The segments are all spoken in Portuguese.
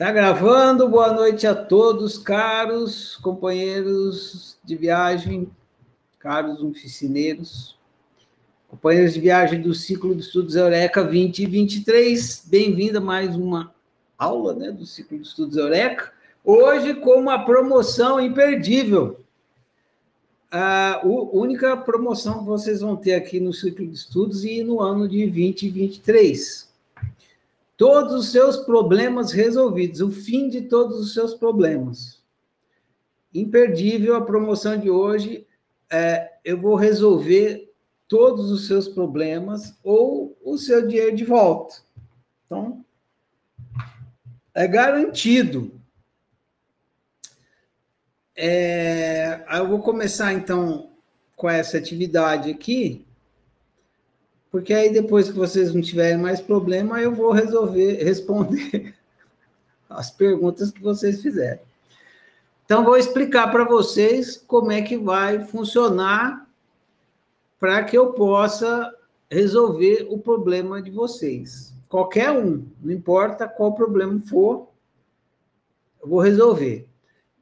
Está gravando, boa noite a todos, caros companheiros de viagem, caros oficineiros, companheiros de viagem do ciclo de estudos Eureka 2023. Bem-vindo a mais uma aula né, do ciclo de estudos Eureka. Hoje com uma promoção imperdível. A única promoção que vocês vão ter aqui no ciclo de estudos e no ano de 2023 todos os seus problemas resolvidos, o fim de todos os seus problemas. Imperdível a promoção de hoje. É, eu vou resolver todos os seus problemas ou o seu dinheiro de volta. Então, é garantido. É, eu vou começar então com essa atividade aqui porque aí depois que vocês não tiverem mais problema, eu vou resolver responder as perguntas que vocês fizerem. Então, vou explicar para vocês como é que vai funcionar para que eu possa resolver o problema de vocês. Qualquer um, não importa qual problema for, eu vou resolver.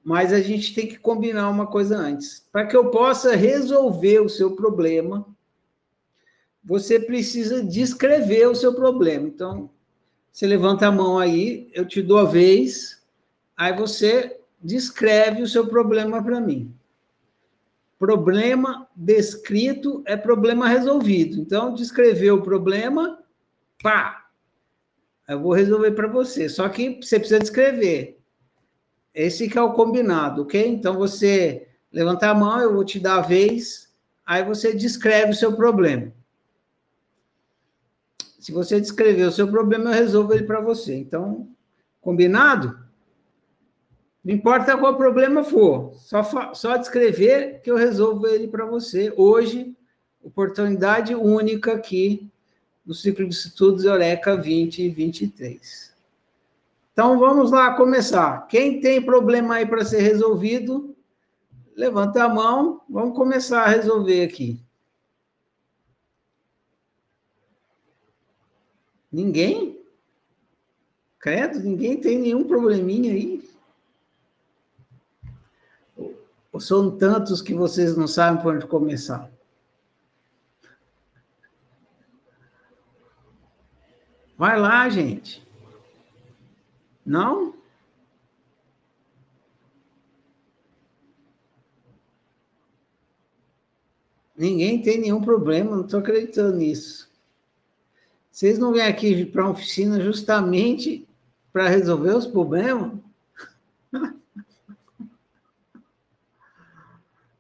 Mas a gente tem que combinar uma coisa antes. Para que eu possa resolver o seu problema, você precisa descrever o seu problema. Então, você levanta a mão aí, eu te dou a vez, aí você descreve o seu problema para mim. Problema descrito é problema resolvido. Então, descrever o problema, pá, eu vou resolver para você. Só que você precisa descrever. Esse que é o combinado, ok? Então, você levanta a mão, eu vou te dar a vez, aí você descreve o seu problema. Se você descrever o seu problema, eu resolvo ele para você. Então, combinado? Não importa qual problema for, só, só descrever que eu resolvo ele para você. Hoje, oportunidade única aqui no ciclo de estudos Eureka 2023. Então, vamos lá começar. Quem tem problema aí para ser resolvido, levanta a mão, vamos começar a resolver aqui. Ninguém? Credo, ninguém tem nenhum probleminha aí? Ou são tantos que vocês não sabem por onde começar? Vai lá, gente. Não? Ninguém tem nenhum problema, não estou acreditando nisso. Vocês não vêm aqui para uma oficina justamente para resolver os problemas?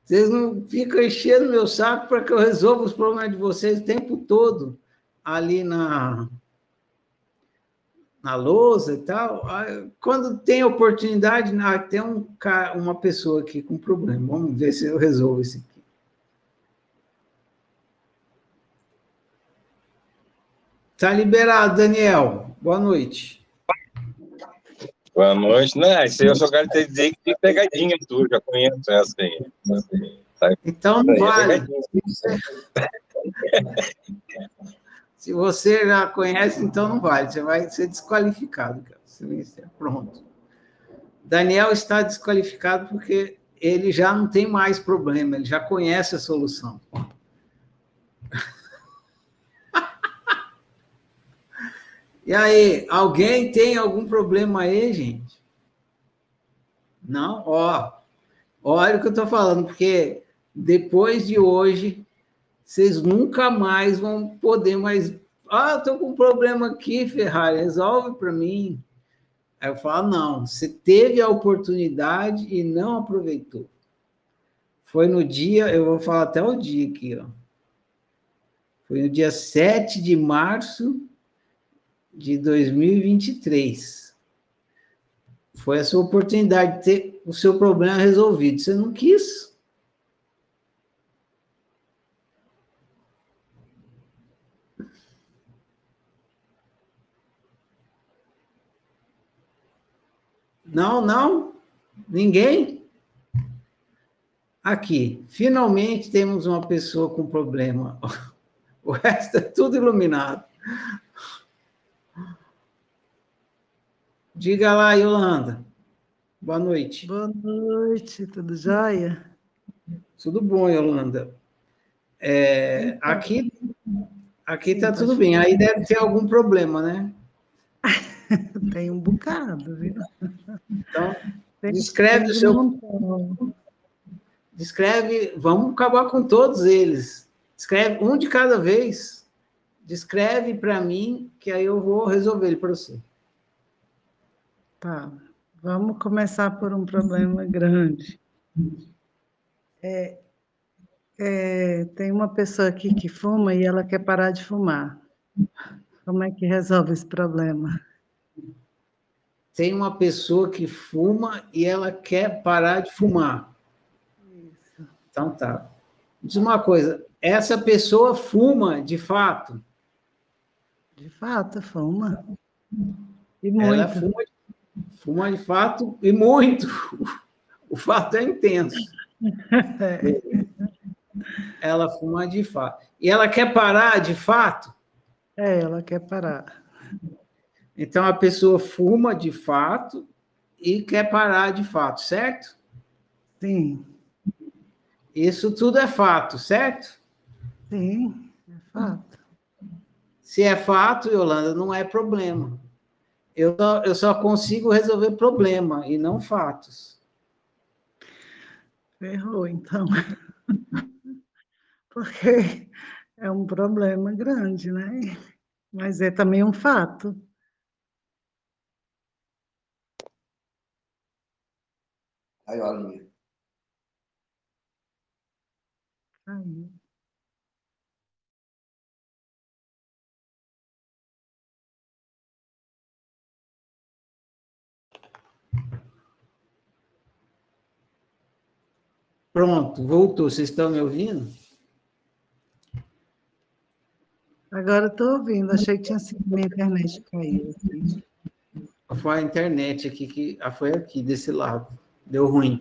Vocês não ficam enchendo meu saco para que eu resolva os problemas de vocês o tempo todo ali na na lousa e tal. Quando tem oportunidade, tem um, uma pessoa aqui com problema. Vamos ver se eu resolvo esse Está liberado, Daniel. Boa noite. Boa noite. Não, isso eu só quero te dizer que tem pegadinha tu, já conheço essa aí. Tá? Então não vale. Se você já conhece, então não vale. Você vai ser desqualificado. Pronto. Daniel está desqualificado porque ele já não tem mais problema, ele já conhece a solução. E aí, alguém tem algum problema aí, gente? Não? Ó, olha o que eu estou falando, porque depois de hoje, vocês nunca mais vão poder mais. Ah, estou com um problema aqui, Ferrari, resolve para mim. Aí eu falo, não, você teve a oportunidade e não aproveitou. Foi no dia, eu vou falar até o dia aqui, ó. Foi no dia 7 de março de 2023. Foi a sua oportunidade de ter o seu problema resolvido. Você não quis. Não, não. Ninguém? Aqui, finalmente temos uma pessoa com problema. O resto é tudo iluminado. Diga lá, Yolanda. Boa noite. Boa noite, tudo jóia? Tudo bom, Yolanda. É, então, aqui aqui está tudo bem. Aí deve ter algum problema, né? Tem um bocado, viu? Então, descreve o seu. Descreve, vamos acabar com todos eles. Escreve um de cada vez. Descreve para mim, que aí eu vou resolver ele para você. Tá. Vamos começar por um problema grande. É, é, tem uma pessoa aqui que fuma e ela quer parar de fumar. Como é que resolve esse problema? Tem uma pessoa que fuma e ela quer parar de fumar. Isso. Então tá. Diz uma coisa, essa pessoa fuma de fato? De fato, fuma. E muito. Ela fuma, fuma de fato e muito. O fato é intenso. Ela fuma de fato. E ela quer parar de fato? É, ela quer parar. Então a pessoa fuma de fato e quer parar de fato, certo? Sim. Isso tudo é fato, certo? Sim, é fato. Se é fato, Yolanda, não é problema. Eu só, eu só consigo resolver problema e não fatos. Errou, então. Porque é um problema grande, né? Mas é também um fato. Aí, olha. Aí. Pronto, voltou. Vocês estão me ouvindo? Agora estou ouvindo. Achei que tinha sido minha internet cair. Assim. Foi a internet aqui que ah, foi aqui desse lado. Deu ruim.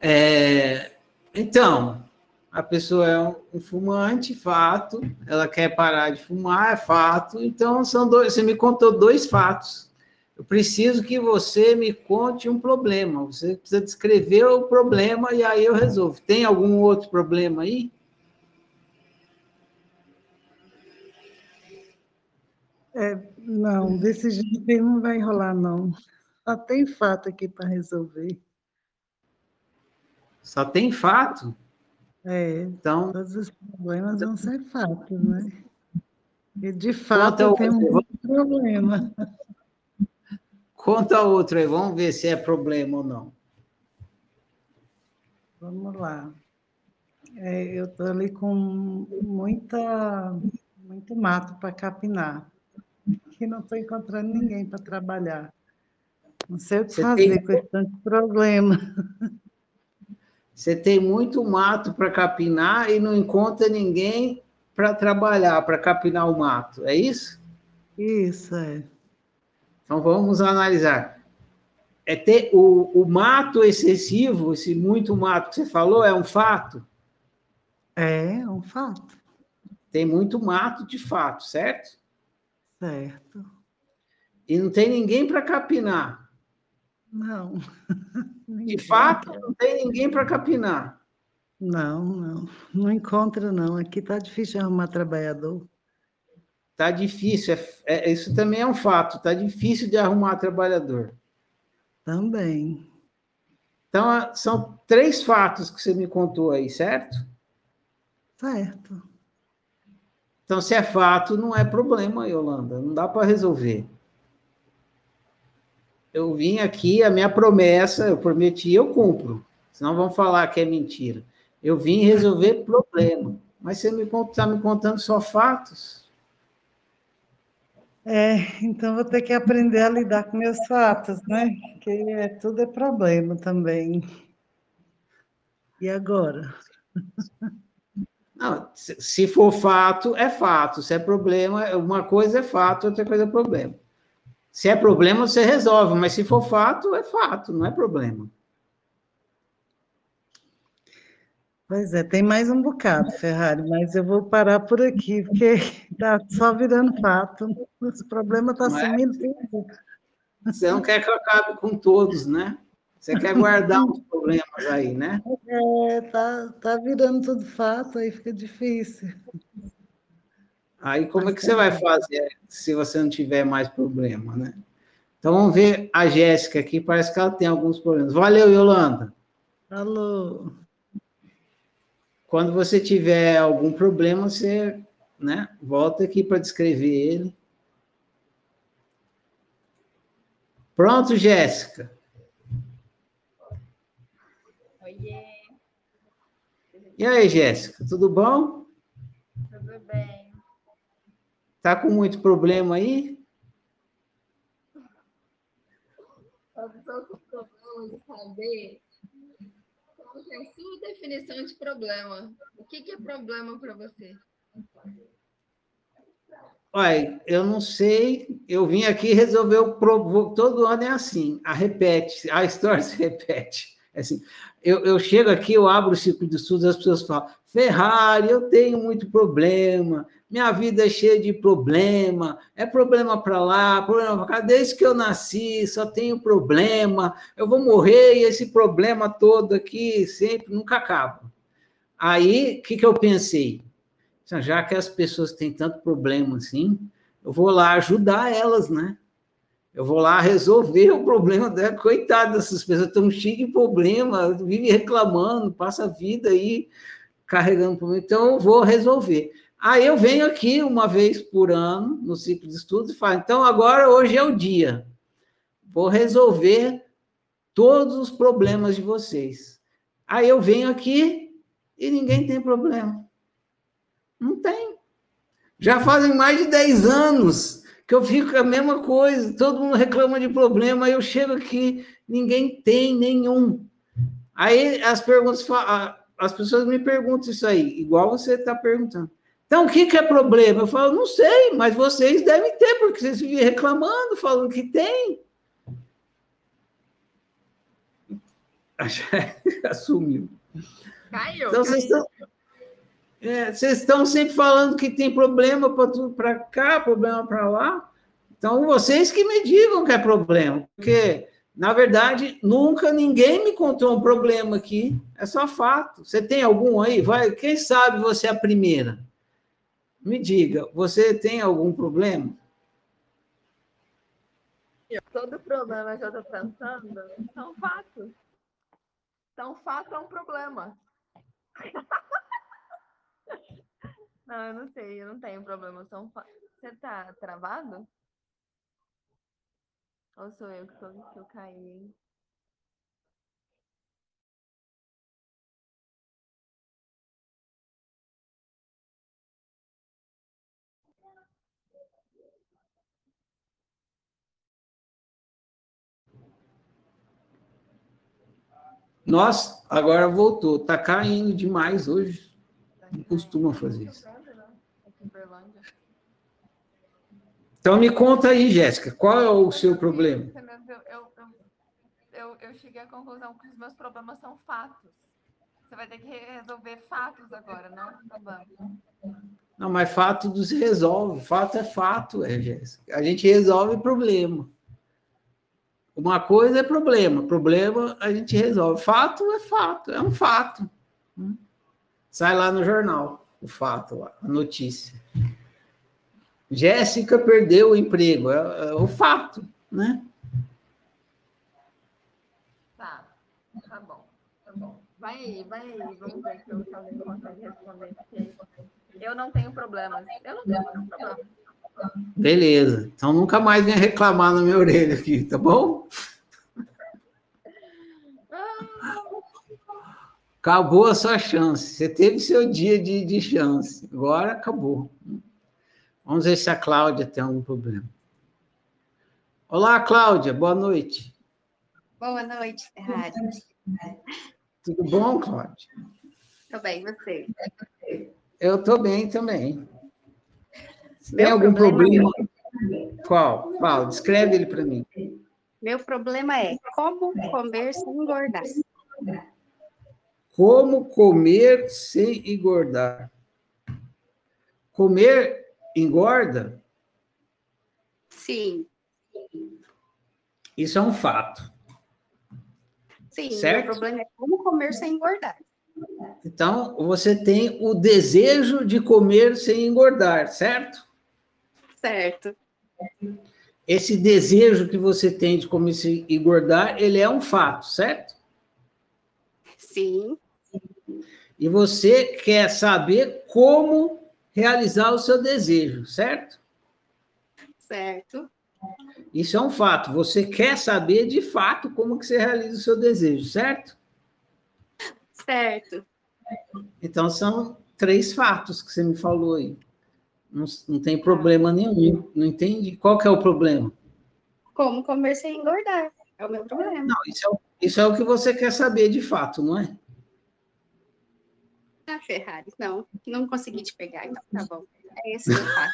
É, então, a pessoa é um fumante, fato. Ela quer parar de fumar, é fato. Então, são dois. Você me contou dois fatos. Eu preciso que você me conte um problema. Você precisa descrever o problema e aí eu resolvo. Tem algum outro problema aí? É, não, desse jeito não vai enrolar, não. Só tem fato aqui para resolver. Só tem fato? É, então, todos os problemas vão ser fatos, né? E de fato eu tenho um problema. Conta outro aí, vamos ver se é problema ou não. Vamos lá. É, eu estou ali com muita, muito mato para capinar, que não estou encontrando ninguém para trabalhar. Não sei o que Você fazer tem... com esse tanto problema. Você tem muito mato para capinar e não encontra ninguém para trabalhar, para capinar o mato, é isso? Isso, é. Então vamos analisar. É ter o, o mato excessivo, esse muito mato que você falou, é um fato? É, é um fato. Tem muito mato de fato, certo? Certo. E não tem ninguém para capinar. Não. De fato, não tem ninguém para capinar. Não, não. Não encontra, não. Aqui está difícil arrumar trabalhador. Tá difícil, é, é, isso também é um fato, tá difícil de arrumar trabalhador. Também. Então, são três fatos que você me contou aí, certo? Certo. Então, se é fato, não é problema, Yolanda, não dá para resolver. Eu vim aqui, a minha promessa, eu prometi, eu cumpro. Senão vão falar que é mentira. Eu vim resolver problema. Mas você está me contando só fatos? É, então vou ter que aprender a lidar com meus fatos, né? Porque é, tudo é problema também. E agora? Não, se for fato, é fato. Se é problema, uma coisa é fato, outra coisa é problema. Se é problema, você resolve, mas se for fato, é fato, não é problema. Pois é, tem mais um bocado, Ferrari, mas eu vou parar por aqui, porque está só virando fato. O problema está é? sumindo. Você não quer que eu acabe com todos, né? Você quer guardar uns problemas aí, né? É, tá, tá virando tudo fato, aí fica difícil. Aí como é que você vai fazer se você não tiver mais problema, né? Então vamos ver a Jéssica aqui, parece que ela tem alguns problemas. Valeu, Yolanda. Alô. Quando você tiver algum problema, você né, volta aqui para descrever ele. Pronto, Jéssica. Oiê. E aí, Jéssica, tudo bom? Tudo bem. Tá com muito problema aí? Eu estou com problema de saber qual é a sua definição de problema. O que, que é problema para você? Olha, eu não sei, eu vim aqui resolver o problema. Todo ano é assim, a repete, a história se repete. É assim, eu, eu chego aqui, eu abro o ciclo de estudos, as pessoas falam: Ferrari, eu tenho muito problema, minha vida é cheia de problema, é problema para lá, problema para cá, desde que eu nasci, só tenho problema, eu vou morrer e esse problema todo aqui sempre nunca acaba. Aí, o que, que eu pensei? Já que as pessoas têm tanto problema assim, eu vou lá ajudar elas, né? Eu vou lá resolver o problema dela. Coitada dessas pessoas, estão cheias de problema, vivem reclamando, passa a vida aí carregando problema. Então, eu vou resolver. Aí eu venho aqui uma vez por ano, no ciclo de estudos, e falo, então agora hoje é o dia. Vou resolver todos os problemas de vocês. Aí eu venho aqui e ninguém tem problema. Não tem. Já fazem mais de 10 anos que eu fico com a mesma coisa, todo mundo reclama de problema, eu chego aqui, ninguém tem nenhum. Aí as perguntas, as pessoas me perguntam isso aí, igual você está perguntando. Então, o que, que é problema? Eu falo, não sei, mas vocês devem ter, porque vocês vivem reclamando, falando que tem. Assumiu. Caiu. Então, caiu. vocês estão, é, vocês estão sempre falando que tem problema para tudo para cá, problema para lá. Então, vocês que me digam que é problema, porque, na verdade, nunca ninguém me contou um problema aqui, é só fato. Você tem algum aí? Vai, quem sabe você é a primeira? Me diga, você tem algum problema? Todo problema que eu estou pensando são fatos. Então, fato é um problema. Não, eu não sei, eu não tenho problema. São. Você tá travado? Ou sou eu que, tô, que eu caí, hein? Nossa, agora voltou. Tá caindo demais hoje. Não costuma fazer isso. Então me conta aí, Jéssica, qual é o seu problema? Eu, eu, eu, eu cheguei à conclusão que os meus problemas são fatos. Você vai ter que resolver fatos agora, não problemas. Não, mas fato não se resolve. Fato é fato, é, Jéssica. A gente resolve problema. Uma coisa é problema, problema a gente resolve. Fato é fato, é um fato. Sai lá no jornal, o fato, a notícia. Jéssica perdeu o emprego, é, é o fato, né? Tá, tá bom, tá bom. Vai aí, vai aí, vamos ver se eu alguém consegue responder. Porque eu não tenho problemas. Eu não tenho nenhum problema. Beleza. Então nunca mais venha reclamar na minha orelha aqui, tá bom? Acabou a sua chance. Você teve seu dia de, de chance. Agora acabou. Vamos ver se a Cláudia tem algum problema. Olá, Cláudia. Boa noite. Boa noite, Ferrari. Tudo bom, Cláudia? Tô bem, você? Eu estou bem também. Tem Meu algum problema- problema? Qual? Qual? Descreve ele para mim. Meu problema é como comer sem engordar. Como comer sem engordar? Comer engorda? Sim, Isso é um fato. Sim, Certo. o problema é como comer sem engordar. Então, você tem o desejo de comer sem engordar, certo? Certo. Esse desejo que você tem de comer sem engordar, ele é um fato, certo? Sim, E você quer saber como realizar o seu desejo, certo? certo. Isso é um fato. Você quer saber de fato como que você realiza o seu desejo, certo? Certo. Então são três fatos que você me falou aí. Não, não tem problema nenhum. Não entende? Qual que é o problema? Como comer sem engordar. É o meu problema. Não, isso é, isso é o que você quer saber de fato, não é? Ah, Ferrari, não. Não consegui te pegar, então tá bom. É esse o fato.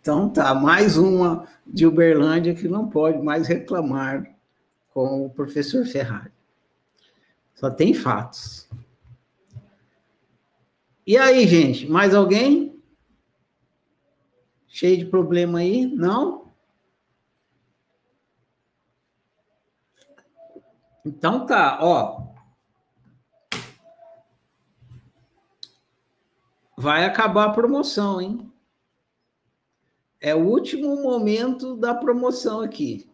Então tá, mais uma de Uberlândia que não pode mais reclamar com o professor Ferrari. Só tem fatos. E aí, gente, mais alguém? Cheio de problema aí? Não? Então tá, ó. Vai acabar a promoção, hein? É o último momento da promoção aqui.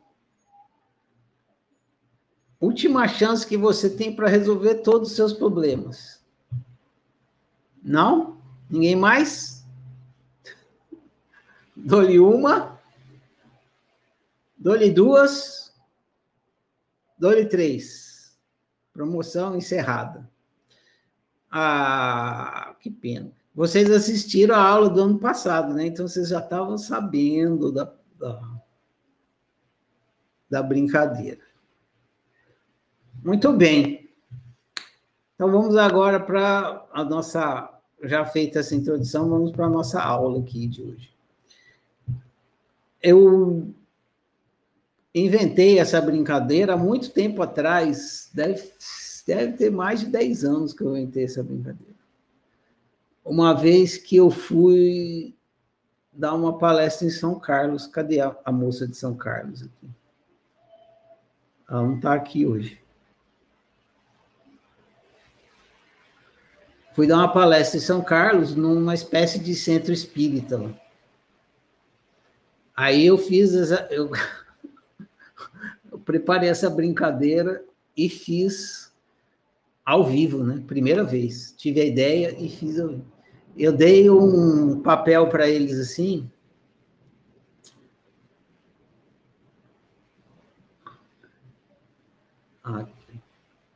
Última chance que você tem para resolver todos os seus problemas. Não? Ninguém mais? Dou-lhe uma. Dou-lhe duas. Dou-lhe três. Promoção encerrada. Ah, que pena. Vocês assistiram a aula do ano passado, né? Então vocês já estavam sabendo da, da, da brincadeira. Muito bem. Então vamos agora para a nossa. Já feita essa introdução, vamos para a nossa aula aqui de hoje. Eu inventei essa brincadeira há muito tempo atrás, deve, deve ter mais de 10 anos que eu inventei essa brincadeira uma vez que eu fui dar uma palestra em São Carlos. Cadê a, a moça de São Carlos aqui? Ela não está aqui hoje. Fui dar uma palestra em São Carlos, numa espécie de centro espírita. Aí eu fiz essa, eu, eu preparei essa brincadeira e fiz ao vivo, né? Primeira vez. Tive a ideia e fiz ao vivo. Eu dei um papel para eles assim. Aqui.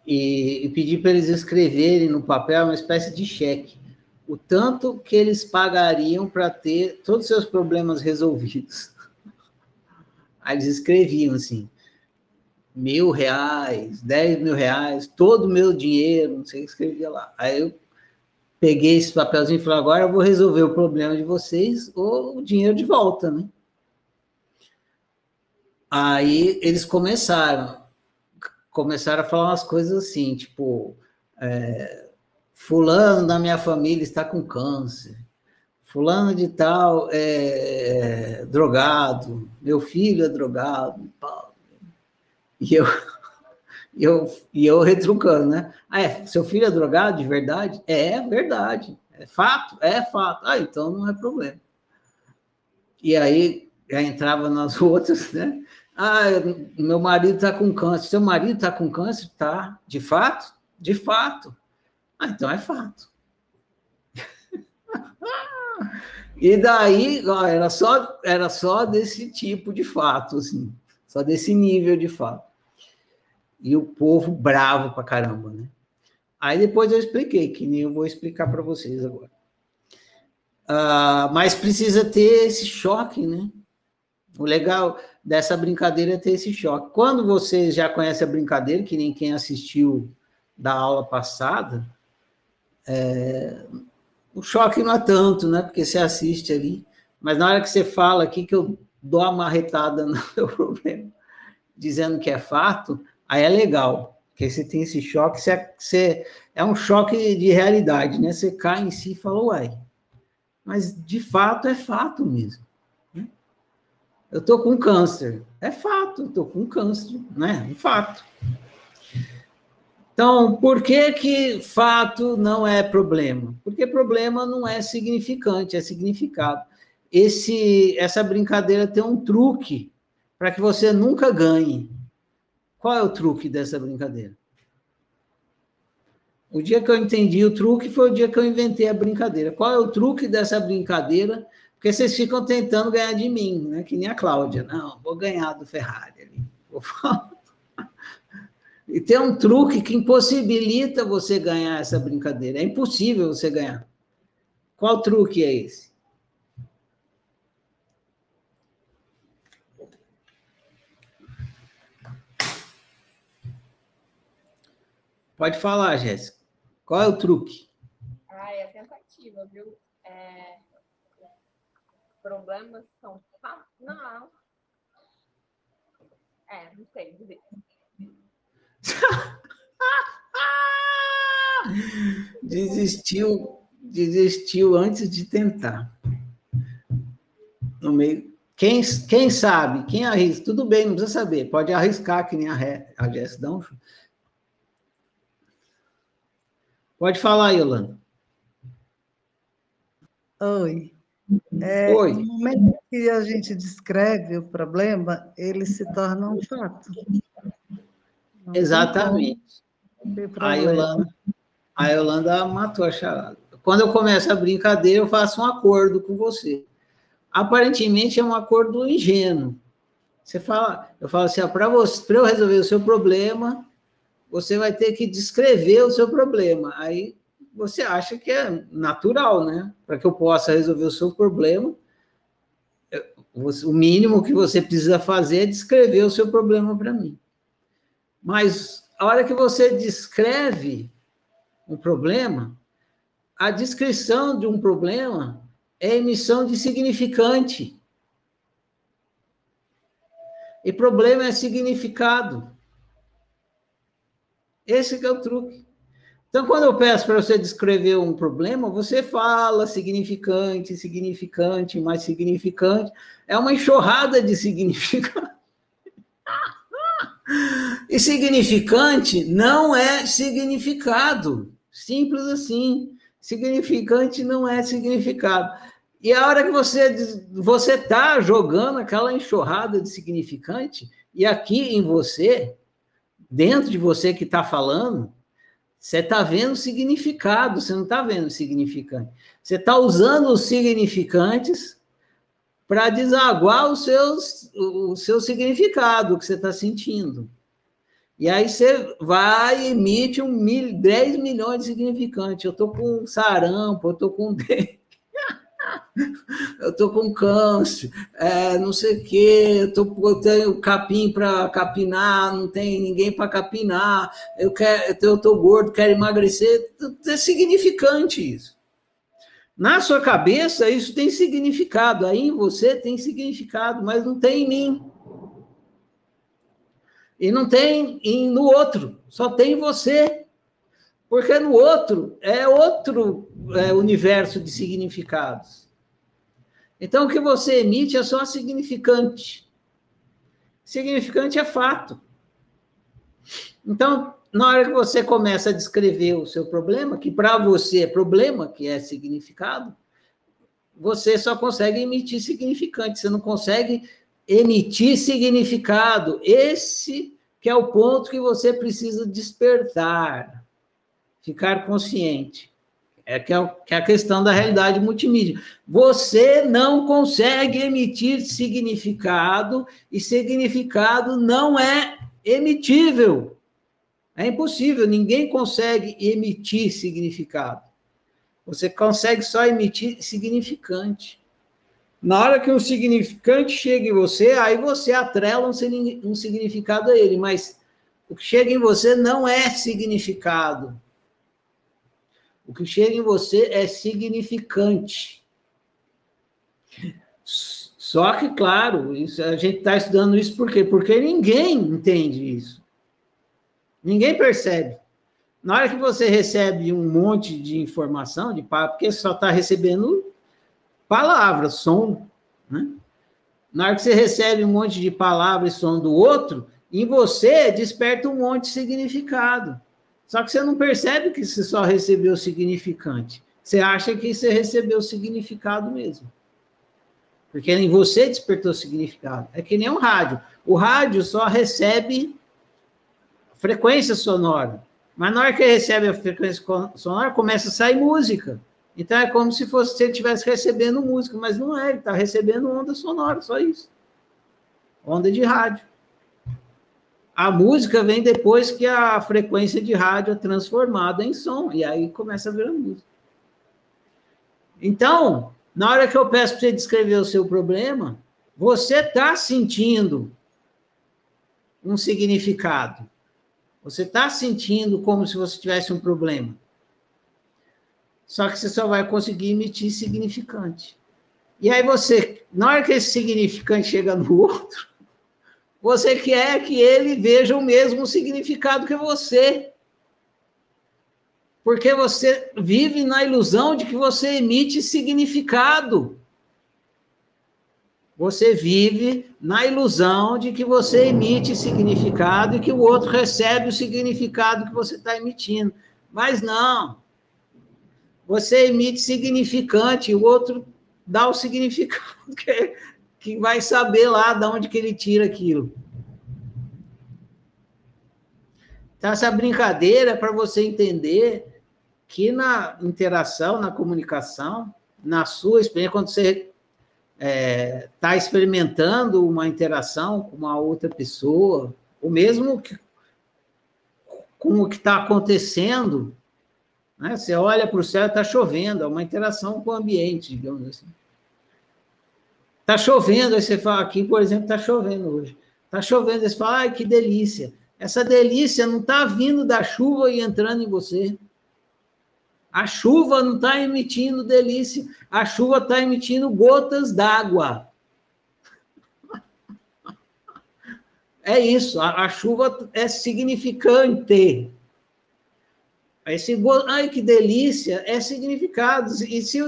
E, e pedi para eles escreverem no papel uma espécie de cheque. O tanto que eles pagariam para ter todos os seus problemas resolvidos. Aí eles escreviam assim: mil reais, dez mil reais, todo o meu dinheiro, não sei o que escrevia lá. Aí eu peguei esse papelzinho e falei, agora eu vou resolver o problema de vocês ou o dinheiro de volta, né? Aí eles começaram, começaram a falar umas coisas assim, tipo, é, fulano da minha família está com câncer, fulano de tal é drogado, meu filho é drogado. E eu, e eu, e eu retrucando, né? Ah, é, seu filho é drogado de verdade? É, é verdade. É fato? É fato. Ah, então não é problema. E aí já entrava nas outras, né? Ah, meu marido está com câncer. Seu marido está com câncer? Tá. De fato? De fato. Ah, então é fato. e daí, ó, era só, era só desse tipo de fato, assim, só desse nível de fato. E o povo bravo pra caramba, né? Aí depois eu expliquei, que nem eu vou explicar para vocês agora. Ah, mas precisa ter esse choque, né? O legal dessa brincadeira é ter esse choque. Quando vocês já conhecem a brincadeira, que nem quem assistiu da aula passada, é, o choque não é tanto, né? Porque você assiste ali. Mas na hora que você fala aqui, que eu dou uma marretada no seu problema, dizendo que é fato, aí é legal. Porque você tem esse choque, você, você, é um choque de realidade, né? Você cai em si e fala, uai, mas de fato é fato mesmo. Né? Eu estou com câncer. É fato, estou com câncer, né? Um fato. Então, por que que fato não é problema? Porque problema não é significante, é significado. Esse, essa brincadeira tem um truque para que você nunca ganhe. Qual é o truque dessa brincadeira? O dia que eu entendi o truque foi o dia que eu inventei a brincadeira. Qual é o truque dessa brincadeira? Porque vocês ficam tentando ganhar de mim, né? Que nem a Cláudia. Não, vou ganhar do Ferrari ali. E tem um truque que impossibilita você ganhar essa brincadeira. É impossível você ganhar. Qual truque é esse? Pode falar, Jéssica. Qual é o truque? Ah, é a tentativa, viu? É... Problemas são. Não. É, não sei dizer. desistiu, desistiu antes de tentar. No meio. Quem, quem sabe, quem arrisca, tudo bem, não precisa saber, pode arriscar que nem a, a Jess dá um... Pode falar, Yolanda. Oi. É, Oi. No momento que a gente descreve o problema, ele se torna um fato. Exatamente. A Yolanda, a Yolanda matou a charada. Quando eu começo a brincadeira, eu faço um acordo com você. Aparentemente é um acordo ingênuo. Você fala, eu falo assim, para eu resolver o seu problema, você vai ter que descrever o seu problema. Aí você acha que é natural, né? Para que eu possa resolver o seu problema, o mínimo que você precisa fazer é descrever o seu problema para mim. Mas a hora que você descreve um problema, a descrição de um problema é emissão de significante. E problema é significado. Esse é o truque. Então, quando eu peço para você descrever um problema, você fala significante, significante, mais significante. É uma enxurrada de significado. E significante não é significado. Simples assim. Significante não é significado. E a hora que você você está jogando aquela enxurrada de significante, e aqui em você, dentro de você que está falando, você está vendo significado, você não está vendo significante. Você está usando os significantes para desaguar os seus, o seu significado, o que você está sentindo. E aí você vai e emite um mil, 10 milhões de significantes. Eu estou com sarampo, eu estou com eu estou com câncer, é, não sei o quê, eu, tô, eu tenho capim para capinar, não tem ninguém para capinar, eu quero, eu estou gordo, quero emagrecer. É significante isso. Na sua cabeça, isso tem significado, aí em você tem significado, mas não tem em mim. E não tem em, no outro, só tem em você. Porque no outro é outro é, universo de significados. Então, o que você emite é só significante. Significante é fato. Então, na hora que você começa a descrever o seu problema, que para você é problema, que é significado, você só consegue emitir significante, você não consegue emitir significado. Esse que é o ponto que você precisa despertar, ficar consciente. É que é, é a questão da realidade multimídia. Você não consegue emitir significado e significado não é emitível. É impossível, ninguém consegue emitir significado. Você consegue só emitir significante. Na hora que um significante chega em você, aí você atrela um, significado a ele, mas o que chega em você não é significado. O que chega em você é significante. Só que, claro, isso, a gente está estudando isso por quê? Porque ninguém entende isso. Ninguém percebe. Na hora que você recebe um monte de informação, de papo, porque só está recebendo palavras, som, né? Na hora que você recebe um monte de palavra e som do outro, em você desperta um monte de significado. Só que você não percebe que você só recebeu o significante. Você acha que você recebeu o significado mesmo. Porque em você despertou significado. É que nem um rádio. O rádio só recebe frequência sonora. Mas na hora que recebe a frequência sonora, começa a sair música. Então é como se fosse se ele estivesse recebendo música, mas não é, ele está recebendo onda sonora, só isso. Onda de rádio. A música vem depois que a frequência de rádio é transformada em som, e aí começa a virar música. Então, na hora que eu peço para você descrever o seu problema, você está sentindo um significado. Você está sentindo como se você tivesse um problema. Só que você só vai conseguir emitir significante. E aí você, na hora que esse significante chega no outro, você quer que ele veja o mesmo significado que você. Porque você vive na ilusão de que você emite significado. Você vive na ilusão de que você emite significado e que o outro recebe o significado que você está emitindo. Mas não. Você emite significante, e o outro dá o significado que, que vai saber lá de onde que ele tira aquilo. Então, essa brincadeira é para você entender que na interação, na comunicação, na sua experiência, quando você está é, tá experimentando uma interação com uma outra pessoa, ou mesmo que, com o que está acontecendo, né? você olha para o céu e está chovendo, é uma interação com o ambiente, digamos assim. Está chovendo, aí você fala, aqui, por exemplo, está chovendo hoje. Está chovendo, aí você fala, ai, que delícia. Essa delícia não está vindo da chuva e entrando em você. A chuva não está emitindo delícia, a chuva está emitindo gotas d'água. É isso, a, a, chuva é significante. Esse ai que delícia, é significado. E se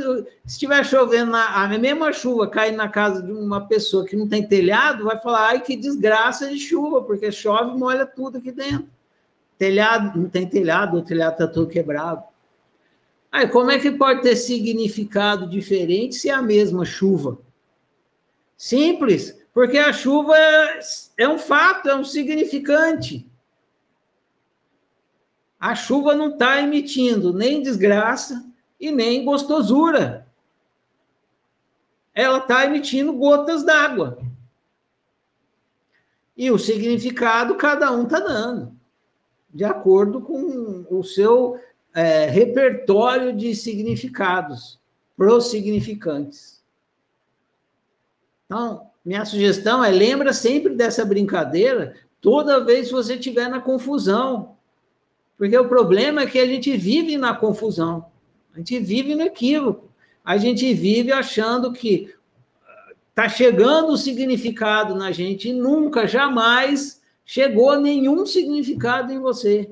estiver chovendo, na, a mesma chuva cair na casa de uma pessoa que não tem telhado, vai falar, ai que desgraça de chuva, porque chove e molha tudo aqui dentro. Telhado, não tem telhado, o telhado está todo quebrado. Aí, como é que pode ter significado diferente se é a mesma chuva? Simples, porque a chuva é, é um fato, é um significante. A chuva não está emitindo nem desgraça e nem gostosura. Ela está emitindo gotas d'água. E o significado cada um está dando, de acordo com o seu é, repertório de significados prossignificantes. Então, minha sugestão é lembra sempre dessa brincadeira toda vez que você estiver na confusão. Porque o problema é que a gente vive na confusão. A gente vive no equívoco. A gente vive achando que está chegando o significado na gente e nunca, jamais chegou nenhum significado em você.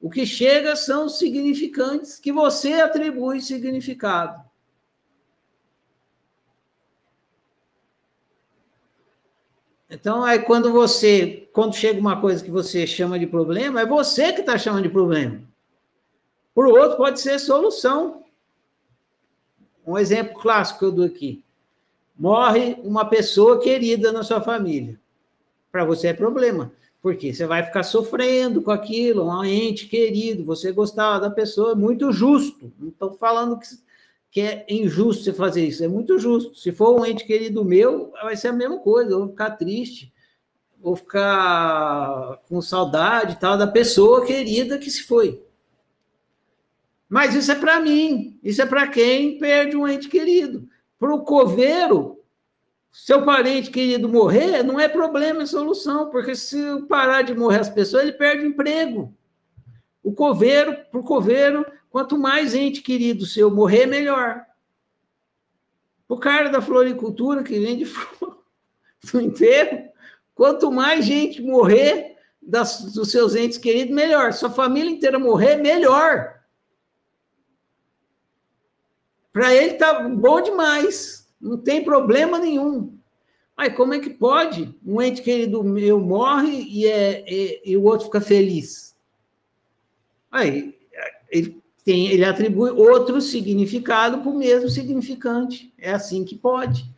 O que chega são significantes que você atribui significado. Então, aí quando você, quando chega uma coisa que você chama de problema, é você que está chamando de problema. Por outro, pode ser solução. Um exemplo clássico que eu dou aqui. Morre uma pessoa querida na sua família. Para você é problema. Porque você vai ficar sofrendo com aquilo, um ente querido, você gostava da pessoa, é muito justo. Não estou falando que, que é injusto você fazer isso, é muito justo. Se for um ente querido meu, vai ser a mesma coisa, eu vou ficar triste, vou ficar com saudade tal da pessoa querida que se foi. Mas isso é para mim, isso é para quem perde um ente querido. Para o coveiro, seu parente querido morrer, não é problema, é solução, porque se parar de morrer as pessoas, ele perde o emprego. O coveiro, para o coveiro, quanto mais gente querido seu morrer, melhor. O cara da floricultura que vende flor no enterro, quanto mais gente morrer das, dos seus entes queridos, melhor. Sua família inteira morrer, melhor. Para ele tá bom demais. Não tem problema nenhum. Aí, como é que pode? Um ente querido meu morre e, é, e, e o outro fica feliz. Aí, ele, tem, ele atribui outro significado para o mesmo significante. É assim que pode.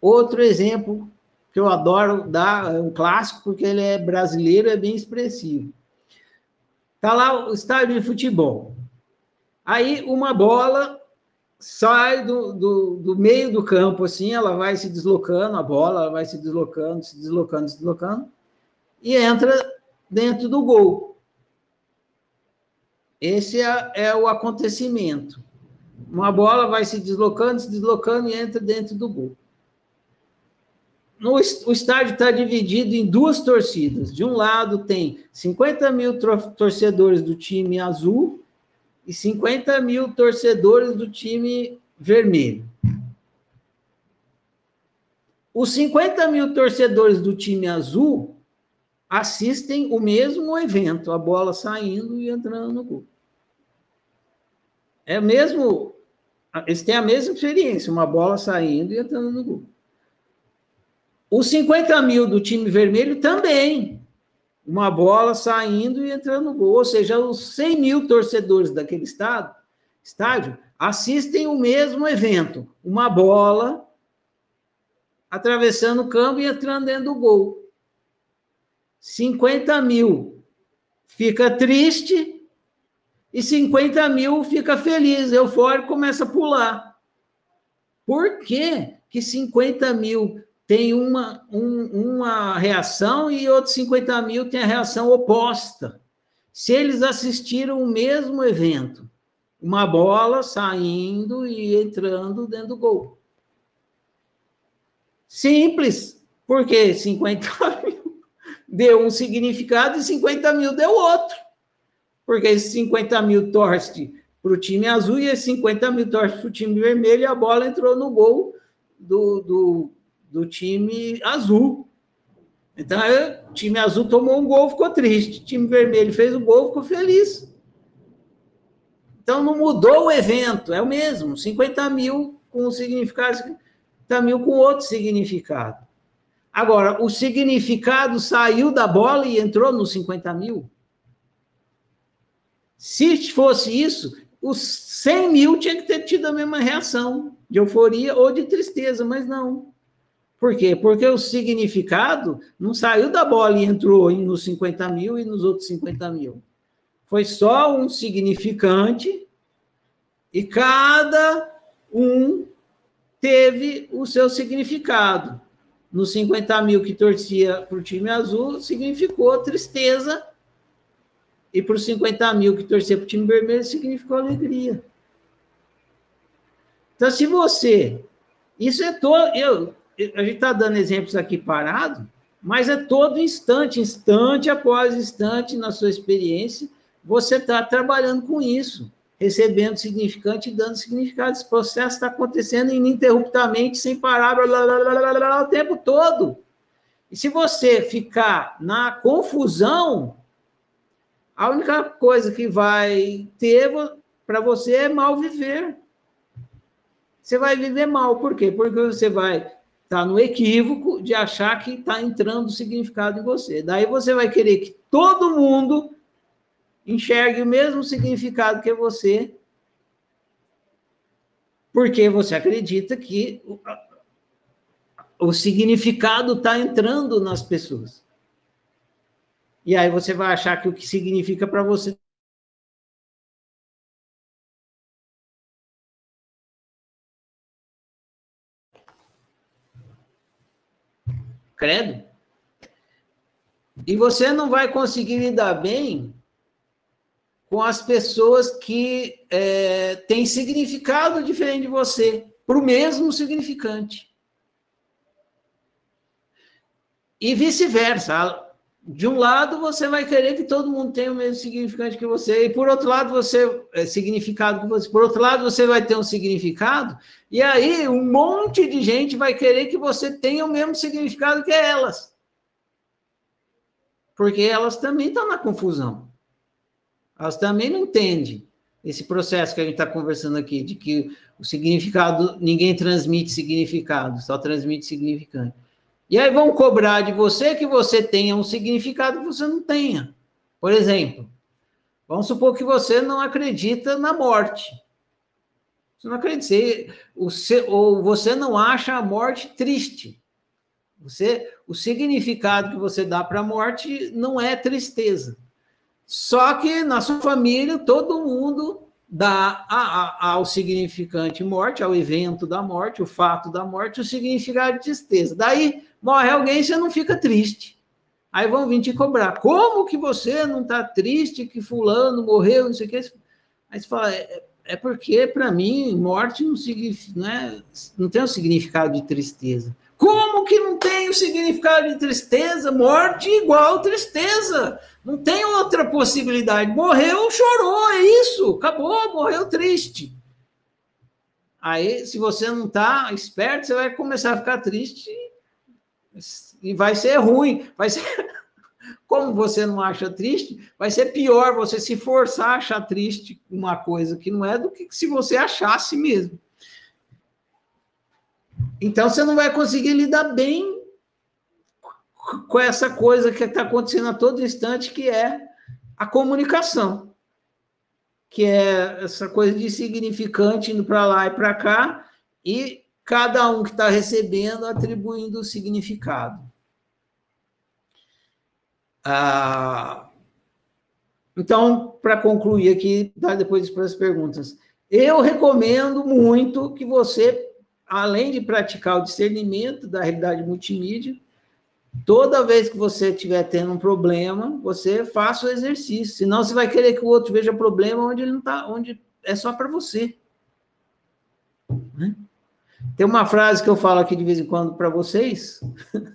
Outro exemplo que eu adoro dar, é um clássico, porque ele é brasileiro, é bem expressivo. Está lá o estádio de futebol. Aí uma bola sai do, do, do, meio do campo, assim, ela vai se deslocando, a bola vai se deslocando, se deslocando, se deslocando, e entra dentro do gol. Esse é, é o acontecimento. Uma bola vai se deslocando, se deslocando e entra dentro do gol. No, o estádio está dividido em duas torcidas. De um lado tem 50 mil torcedores do time azul e 50 mil torcedores do time vermelho. Os 50 mil torcedores do time azul assistem o mesmo evento, a bola saindo e entrando no gol. É mesmo, eles têm a mesma experiência, uma bola saindo e entrando no gol. Os 50 mil do time vermelho também uma bola saindo e entrando no gol. Ou seja, os 100 mil torcedores daquele estado, estádio assistem o mesmo evento. Uma bola atravessando o campo e entrando dentro do gol. 50 mil fica triste e 50 mil fica feliz, eufórico, começa a pular. Por que, que 50 mil tem uma, um, uma reação e outros 50 mil tem a reação oposta. Se eles assistiram o mesmo evento, uma bola saindo e entrando dentro do gol. Simples, porque 50 mil deu um significado e 50 mil deu outro. Porque esses 50 mil torce para o time azul e esses 50 mil torce para o time vermelho e a bola entrou no gol do, do do time azul. Então, o time azul tomou um gol, ficou triste. O time vermelho fez o gol, ficou feliz. Então, não mudou o evento, é o mesmo. 50 mil com um significado, 50 mil com outro significado. Agora, o significado saiu da bola e entrou nos 50 mil? Se fosse isso, os 100 mil tinha que ter tido a mesma reação, de euforia ou de tristeza, mas não. Por quê? Porque o significado não saiu da bola e entrou nos 50 mil e nos outros 50 mil. Foi só um significante e cada um teve o seu significado. Nos 50 mil que torcia para o time azul, significou tristeza. E para os 50 mil que torcia para o time vermelho, significou alegria. Então, se você. Isso é todo. Eu, a gente está dando exemplos aqui parado, mas é todo instante, instante após instante na sua experiência, você está trabalhando com isso, recebendo significante e dando significado. Esse processo está acontecendo ininterruptamente, sem parar, blá, blá, blá, blá, o tempo todo. E se você ficar na confusão, a única coisa que vai ter para você é mal viver. Você vai viver mal, por quê? Porque você vai está no equívoco de achar que está entrando significado em você. Daí você vai querer que todo mundo enxergue o mesmo significado que você, porque você acredita que o, o significado está entrando nas pessoas. E aí você vai achar que o que significa para você Credo. E você não vai conseguir lidar bem com as pessoas que é, têm significado diferente de você, para o mesmo significante. E vice-versa. De um lado, você vai querer que todo mundo tenha o mesmo significado que você, e por outro lado, você é significado que você. Por outro lado, você vai ter um significado, e aí um monte de gente vai querer que você tenha o mesmo significado que elas. Porque elas também estão na confusão. Elas também não entendem esse processo que a gente está conversando aqui, de que o significado, ninguém transmite significado, só transmite significante. E aí vão cobrar de você que você tenha um significado que você não tenha. Por exemplo, vamos supor que você não acredita na morte. Você não acredita, você, ou você não acha a morte triste. Você, o significado que você dá para a morte não é tristeza. Só que na sua família todo mundo dá a, a, ao significante morte, ao evento da morte, o fato da morte, o significado de tristeza. Daí morre alguém, você não fica triste. Aí vão vir te cobrar. Como que você não está triste que fulano morreu, não sei o que? Aí você fala, é, é porque, para mim, morte não, não, é, não tem o um significado de tristeza. Como que não tem o significado de tristeza? Morte igual tristeza. Não tem outra possibilidade. Morreu, chorou, é isso. Acabou, morreu triste. Aí, se você não está esperto, você vai começar a ficar triste e vai ser ruim. Vai ser. Como você não acha triste, vai ser pior você se forçar a achar triste uma coisa que não é do que se você achasse mesmo. Então você não vai conseguir lidar bem com essa coisa que está acontecendo a todo instante, que é a comunicação, que é essa coisa de significante indo para lá e para cá, e cada um que está recebendo atribuindo o significado. Ah, então, para concluir aqui, tá, depois para as perguntas, eu recomendo muito que você, além de praticar o discernimento da realidade multimídia, toda vez que você estiver tendo um problema, você faça o exercício. Senão você vai querer que o outro veja problema onde ele não está, onde é só para você. Né? Tem uma frase que eu falo aqui de vez em quando para vocês,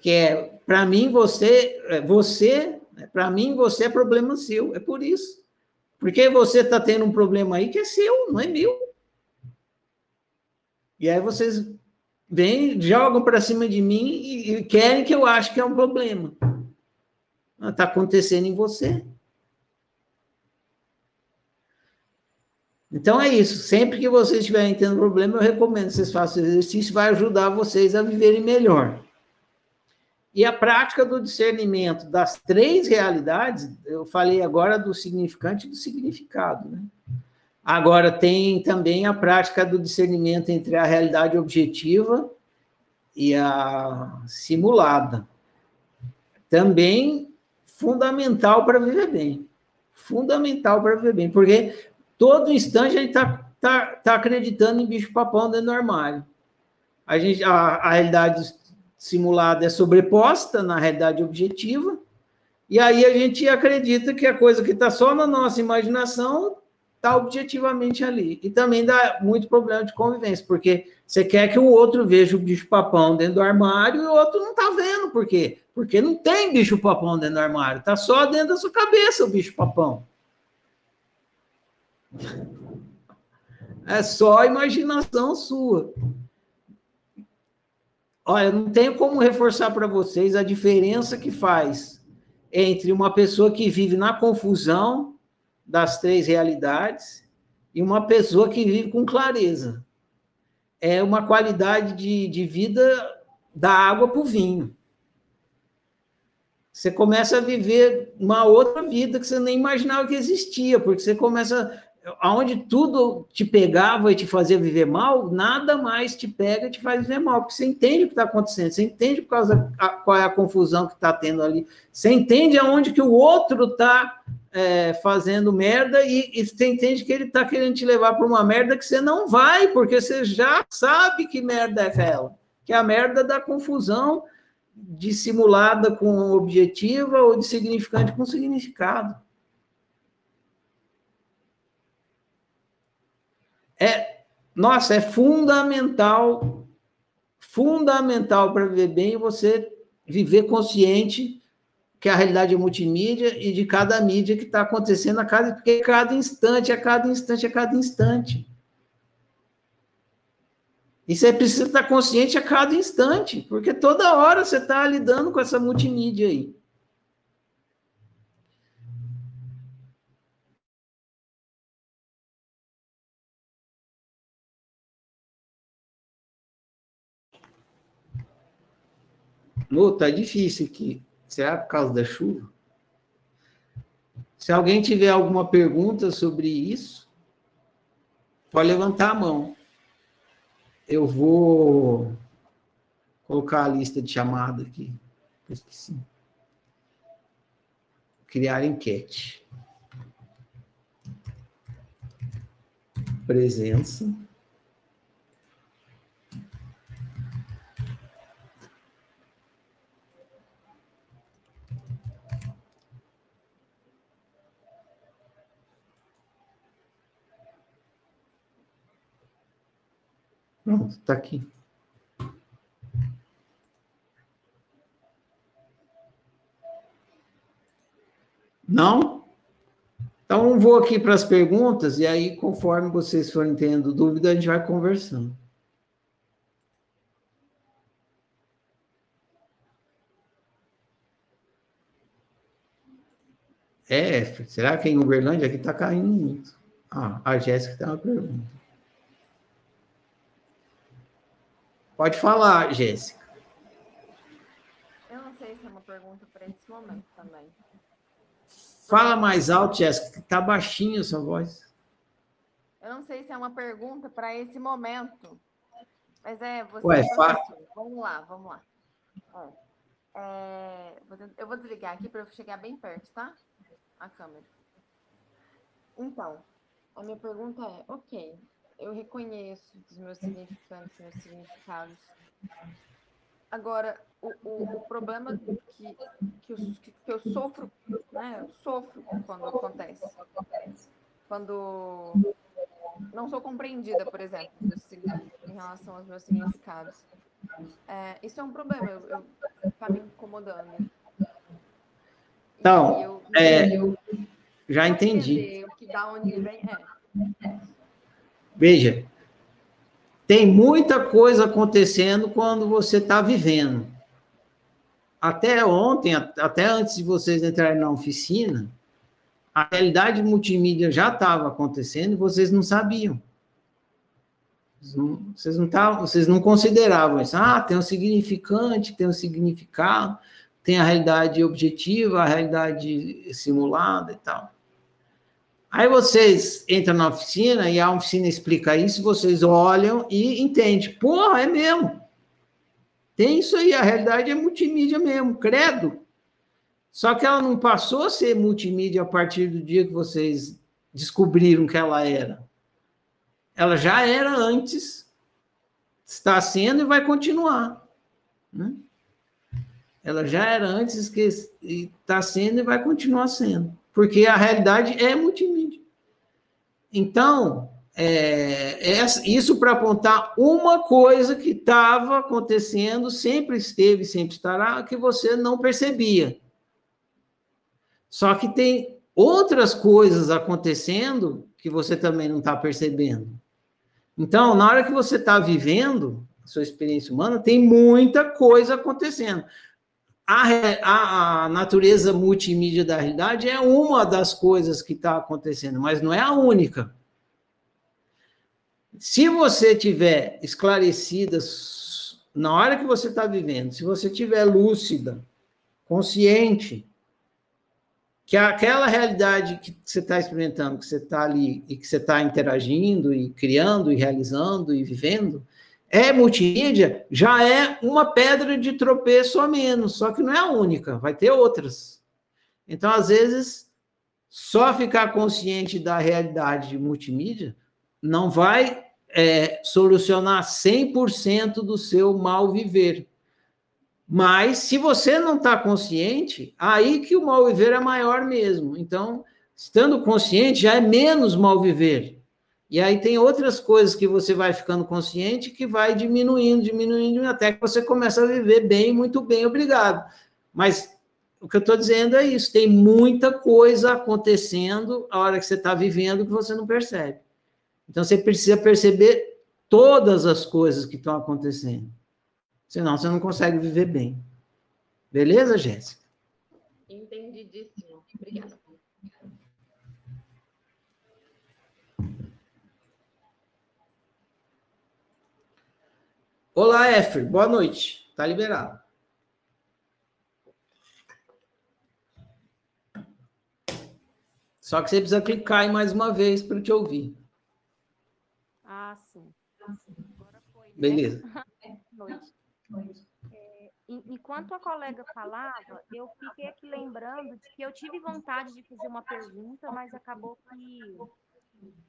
que é para mim você, é, você, para mim você é problema seu. É por isso. Porque você está tendo um problema aí que é seu, não é meu. E aí vocês vêm, jogam para cima de mim e, e querem que eu ache que é um problema. Está acontecendo em você. Então é isso. Sempre que vocês estiverem tendo problema, eu recomendo que vocês façam exercício, vai ajudar vocês a viverem melhor. E a prática do discernimento das três realidades, eu falei agora do significante e do significado. Né? Agora tem também a prática do discernimento entre a realidade objetiva e a simulada. Também fundamental para viver bem. Fundamental para viver bem, porque todo instante a gente está tá, tá acreditando em bicho-papão dentro do armário. A, gente, a, a realidade simulada é sobreposta na realidade objetiva, e aí a gente acredita que a coisa que está só na nossa imaginação está objetivamente ali. E também dá muito problema de convivência, porque você quer que o outro veja o bicho-papão dentro do armário e o outro não está vendo. Por quê? Porque não tem bicho-papão dentro do armário, está só dentro da sua cabeça o bicho-papão. É só imaginação sua. Olha, não tenho como reforçar para vocês a diferença que faz entre uma pessoa que vive na confusão das três realidades e uma pessoa que vive com clareza. É uma qualidade de, de vida da água para o vinho. Você começa a viver uma outra vida que você nem imaginava que existia, porque você começa aonde tudo te pegava e te fazia viver mal, nada mais te pega e te faz viver mal, porque você entende o que está acontecendo, você entende por causa a, qual é a confusão que está tendo ali, você entende aonde que o outro está é, fazendo merda e, e, você entende que ele está querendo te levar para uma merda que você não vai, porque você já sabe que merda é aquela, que é a merda da confusão dissimulada com objetiva ou de significante com significado. é, nossa, é fundamental, fundamental para viver bem você viver consciente que é a realidade é multimídia e de cada mídia que está acontecendo a cada, porque cada instante, a cada instante, a cada instante. E você precisa estar consciente a cada instante, porque toda hora você está lidando com essa multimídia aí. Lu, tá difícil aqui. Será por causa da chuva? Se alguém tiver alguma pergunta sobre isso, pode levantar a mão. Eu vou colocar a lista de chamada aqui. Esqueci. Criar enquete. Presença. Pronto, está aqui. Não? Então, vou aqui para as perguntas, e aí, conforme vocês forem tendo dúvida, a gente vai conversando. É, será que em Uberlândia aqui está caindo muito? Ah, a Jéssica tem uma pergunta. Pode falar, Jéssica. Eu não sei se é uma pergunta para esse momento também. Fala mais alto, Jéssica, que tá baixinho a sua voz. Eu não sei se é uma pergunta para esse momento. Mas é, você Ué, é fa... Vamos lá, vamos lá. É, eu vou desligar aqui para eu chegar bem perto, tá? A câmera. Então, a minha pergunta é, ok, eu reconheço os meus significantes, meus significados. Agora, o, o, o problema que, que, eu, que, eu sofro, né? Eu sofro quando acontece. Quando não sou compreendida, por exemplo, em relação aos meus significados. É, isso é um problema, está me incomodando. Então, eu, é, eu, já entendi. O que da onde vem é. Veja, tem muita coisa acontecendo quando você está vivendo. Até ontem, até antes de vocês entrarem na oficina, a realidade multimídia já estava acontecendo e vocês não sabiam. Vocês não, tavam, vocês não consideravam isso. Ah, tem um significante, tem um significado, tem a realidade objetiva, a realidade simulada e tal. Aí vocês entram na oficina e a oficina explica isso, vocês olham e entendem. Porra, é mesmo. Tem isso aí, a realidade é multimídia mesmo, credo. Só que ela não passou a ser multimídia a partir do dia que vocês descobriram que ela era. Ela já era antes, está sendo e vai continuar. Né? Ela já era antes que está sendo e vai continuar sendo. Porque a realidade é multimídia. Então, é, é isso para apontar uma coisa que estava acontecendo, sempre esteve, sempre estará, que você não percebia. Só que tem outras coisas acontecendo que você também não está percebendo. Então, na hora que você está vivendo a sua experiência humana, tem muita coisa acontecendo. A, a, a, natureza multimídia da realidade é uma das coisas que está acontecendo, mas não é a única. Se você tiver esclarecida na hora que você está vivendo, se você tiver lúcida, consciente, que aquela realidade que você está experimentando, que você está ali e que você está interagindo e criando e realizando e vivendo, é multimídia, já é uma pedra de tropeço a menos, só que não é a única, vai ter outras. Então, às vezes, só ficar consciente da realidade multimídia não vai é, solucionar 100% do seu mal viver. Mas, se você não está consciente, aí que o mal viver é maior mesmo. Então, estando consciente, já é menos mal viver. E aí tem outras coisas que você vai ficando consciente que vai diminuindo, diminuindo, até que você começa a viver bem, muito bem, obrigado. Mas o que eu estou dizendo é isso: tem muita coisa acontecendo a hora que você está vivendo que você não percebe. Então você precisa perceber todas as coisas que estão acontecendo. Senão você não consegue viver bem. Beleza, Jéssica? Olá, Efre, boa noite. Tá liberado. Só que você precisa clicar aí mais uma vez para eu te ouvir. Ah, sim. Agora foi. Né? Beleza. noite. É, enquanto a colega falava, eu fiquei aqui lembrando de que eu tive vontade de fazer uma pergunta, mas acabou que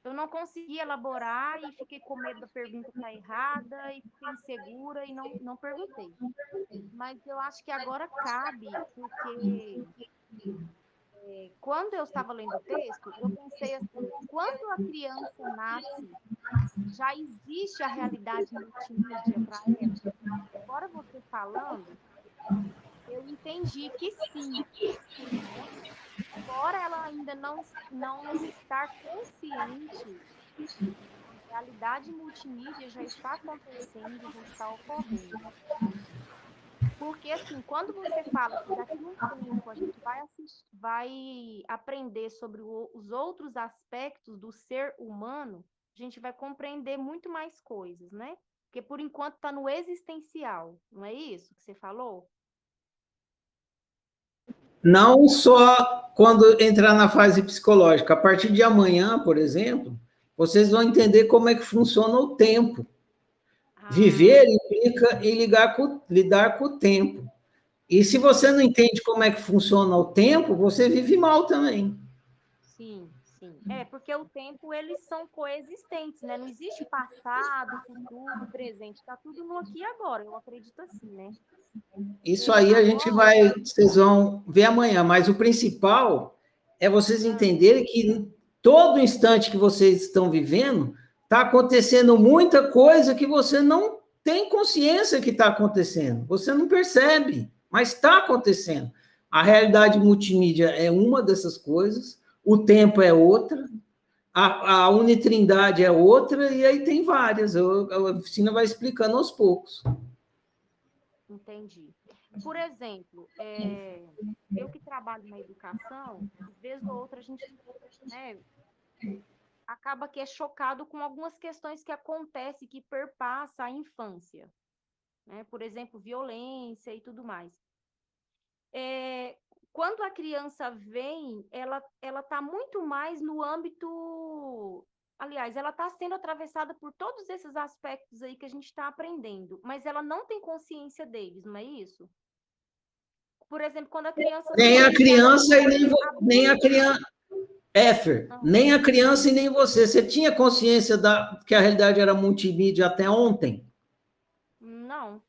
eu não consegui elaborar e fiquei com medo da pergunta estar errada e fiquei insegura e não, não perguntei. Mas eu acho que agora cabe, porque é, quando eu estava lendo o texto, eu pensei assim, quando a criança nasce, já existe a realidade multimídia para ela. Agora você falando, eu entendi que sim. Embora ela ainda não, não estar consciente, a realidade multimídia já está acontecendo, já está ocorrendo. Porque, assim, quando você fala que daqui a um tempo a gente vai, assistir, vai aprender sobre o- os outros aspectos do ser humano, a gente vai compreender muito mais coisas, né? Porque, por enquanto, está no existencial, não é isso que você falou? Não só quando entrar na fase psicológica. A partir de amanhã, por exemplo, vocês vão entender como é que funciona o tempo. Ah, Viver implica em ligar com- lidar com o tempo. E se você não entende como é que funciona o tempo, você vive mal também. Sim, sim. É, porque o tempo, eles são coexistentes, né? Não existe passado, futuro, presente. Está tudo no aqui e agora. Eu acredito assim, né? Isso aí a gente vai, vocês vão ver amanhã, mas o principal é vocês entenderem que todo instante que vocês estão vivendo, está acontecendo muita coisa que você não tem consciência que está acontecendo. Você não percebe, mas está acontecendo. A realidade multimídia é uma dessas coisas, o tempo é outra, a, a unitrindade é outra, e aí tem várias. Eu- a oficina vai explicando aos poucos. Entendi. Por exemplo, é, eu que trabalho na educação, às vezes ou outra a gente né, acaba que é chocado com algumas questões que acontecem, que perpassa a infância. Né? Por exemplo, violência e tudo mais. É, quando a criança vem, ela ela está muito mais no âmbito Aliás, ela está sendo atravessada por todos esses aspectos aí que a gente está aprendendo, mas ela não tem consciência deles, não é isso? Por exemplo, quando a criança. Nem a criança e nem, nem a criança. Éfer, Ah. nem a criança e nem você. Você tinha consciência da, que a realidade era multimídia até ontem? Não.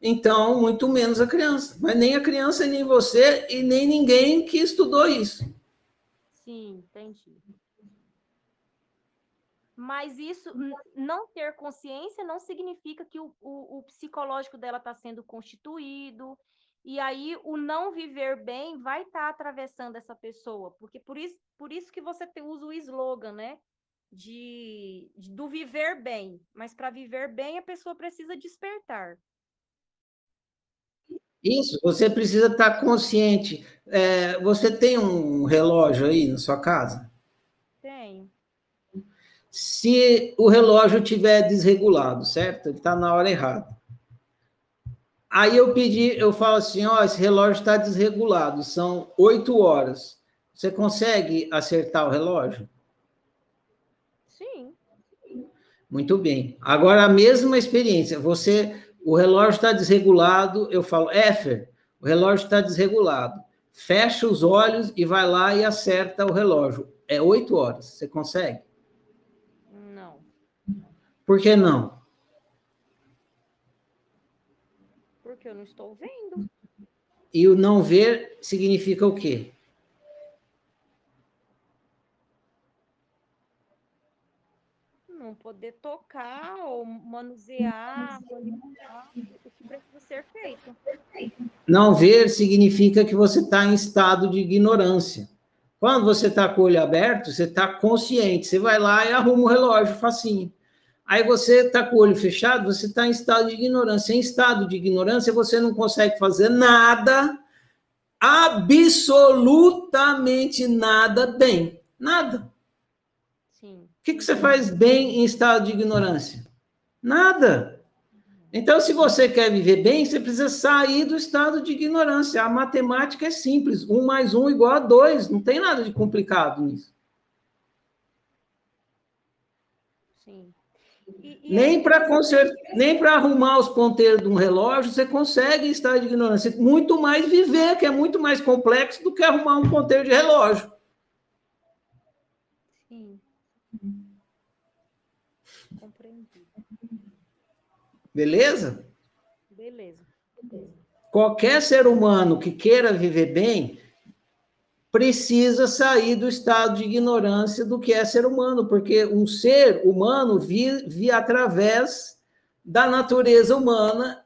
Então, muito menos a criança. Mas nem a criança e nem você e nem ninguém que estudou isso. Sim, entendi. Mas isso, não ter consciência não significa que o, o, o psicológico dela está sendo constituído, e aí o não viver bem vai estar atravessando essa pessoa, porque por isso, por isso que você te- usa o slogan, né? De, de- do viver bem. Mas para viver bem, a pessoa precisa despertar. Isso, você precisa estar consciente. É, você tem um relógio aí na sua casa? Se o relógio estiver desregulado, certo? Ele está na hora errada. Aí eu pedi, eu falo assim, ó, esse relógio está desregulado, são oito horas. Você consegue acertar o relógio? Sim. Muito bem. Agora a mesma experiência. Você, o relógio está desregulado. Eu falo, Éfer, o relógio está desregulado. Fecha os olhos e vai lá e acerta o relógio. É oito horas. Você consegue? Por que não? Porque eu não estou vendo. E o não ver significa o quê? Não poder tocar ou manusear, manipular, o que precisa ser feito. Não ver significa que você está em estado de ignorância. Quando você está com o olho aberto, você está consciente. Você vai lá e arruma o relógio facinho. Aí você está com o olho fechado, você está em estado de ignorância. Em estado de ignorância, você não consegue fazer nada, absolutamente nada bem. Nada. Sim. O que, que você faz bem em estado de ignorância? Nada. Então, se você quer viver bem, você precisa sair do estado de ignorância. A matemática é simples: um mais um igual a dois. Não tem nada de complicado nisso. Sim. E, e nem para consert... nem para arrumar os ponteiros de um relógio você consegue estar de ignorância. Muito mais viver, que é muito mais complexo do que arrumar um ponteiro de relógio. Sim. Compreendi. Beleza? Beleza. Qualquer ser humano que queira viver bem precisa sair do estado de ignorância do que é ser humano, porque um ser humano vive através da natureza humana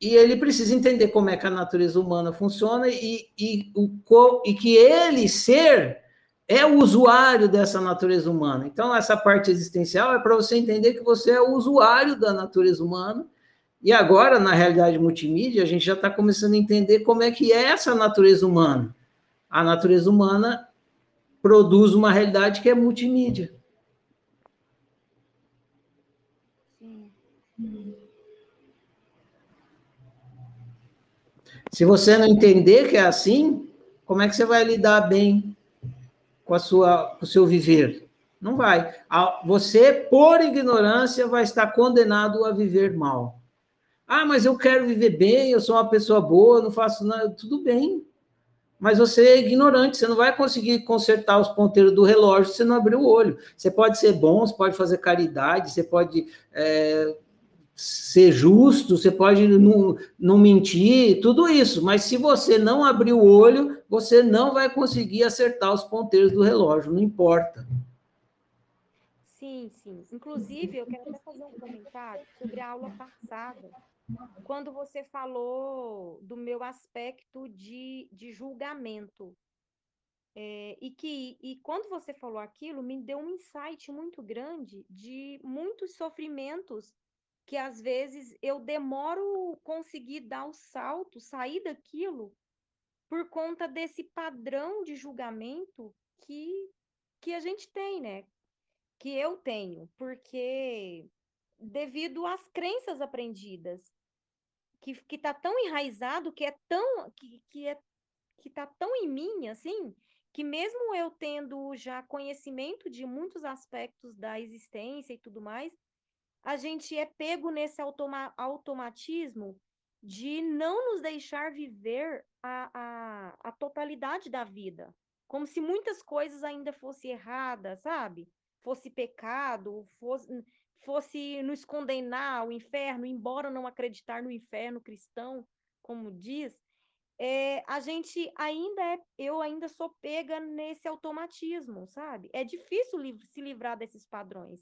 e ele precisa entender como é que a natureza humana funciona e, e, o, e que ele, ser, é o usuário dessa natureza humana. Então, essa parte existencial é para você entender que você é o usuário da natureza humana. E agora, na realidade multimídia, a gente já está começando a entender como é que é essa natureza humana a natureza humana produz uma realidade que é multimídia. Se você não entender que é assim, como é que você vai lidar bem com, a sua, com o seu viver? Não vai. Você, por ignorância, vai estar condenado a viver mal. Ah, mas eu quero viver bem, eu sou uma pessoa boa, não faço nada. Tudo bem mas você é ignorante, você não vai conseguir consertar os ponteiros do relógio se não abrir o olho. Você pode ser bom, você pode fazer caridade, você pode é, ser justo, você pode não, não mentir, tudo isso, mas se você não abrir o olho, você não vai conseguir acertar os ponteiros do relógio, não importa. Sim, sim. Inclusive, eu quero até fazer um comentário sobre a aula passada quando você falou do meu aspecto de, de julgamento. É, e que e quando você falou aquilo, me deu um insight muito grande de muitos sofrimentos que às vezes eu demoro conseguir dar o salto, sair daquilo, por conta desse padrão de julgamento que, que a gente tem, né? Que eu tenho, porque devido às crenças aprendidas que que tá tão enraizado, que é tão que, que é que tá tão em mim assim, que mesmo eu tendo já conhecimento de muitos aspectos da existência e tudo mais, a gente é pego nesse automa automatismo de não nos deixar viver a, a, a totalidade da vida. Como se muitas coisas ainda fossem erradas, sabe? Fosse pecado, fosse fosse nos condenar ao inferno, embora não acreditar no inferno cristão, como diz, é, a gente ainda é, eu ainda sou pega nesse automatismo, sabe? É difícil li se livrar desses padrões.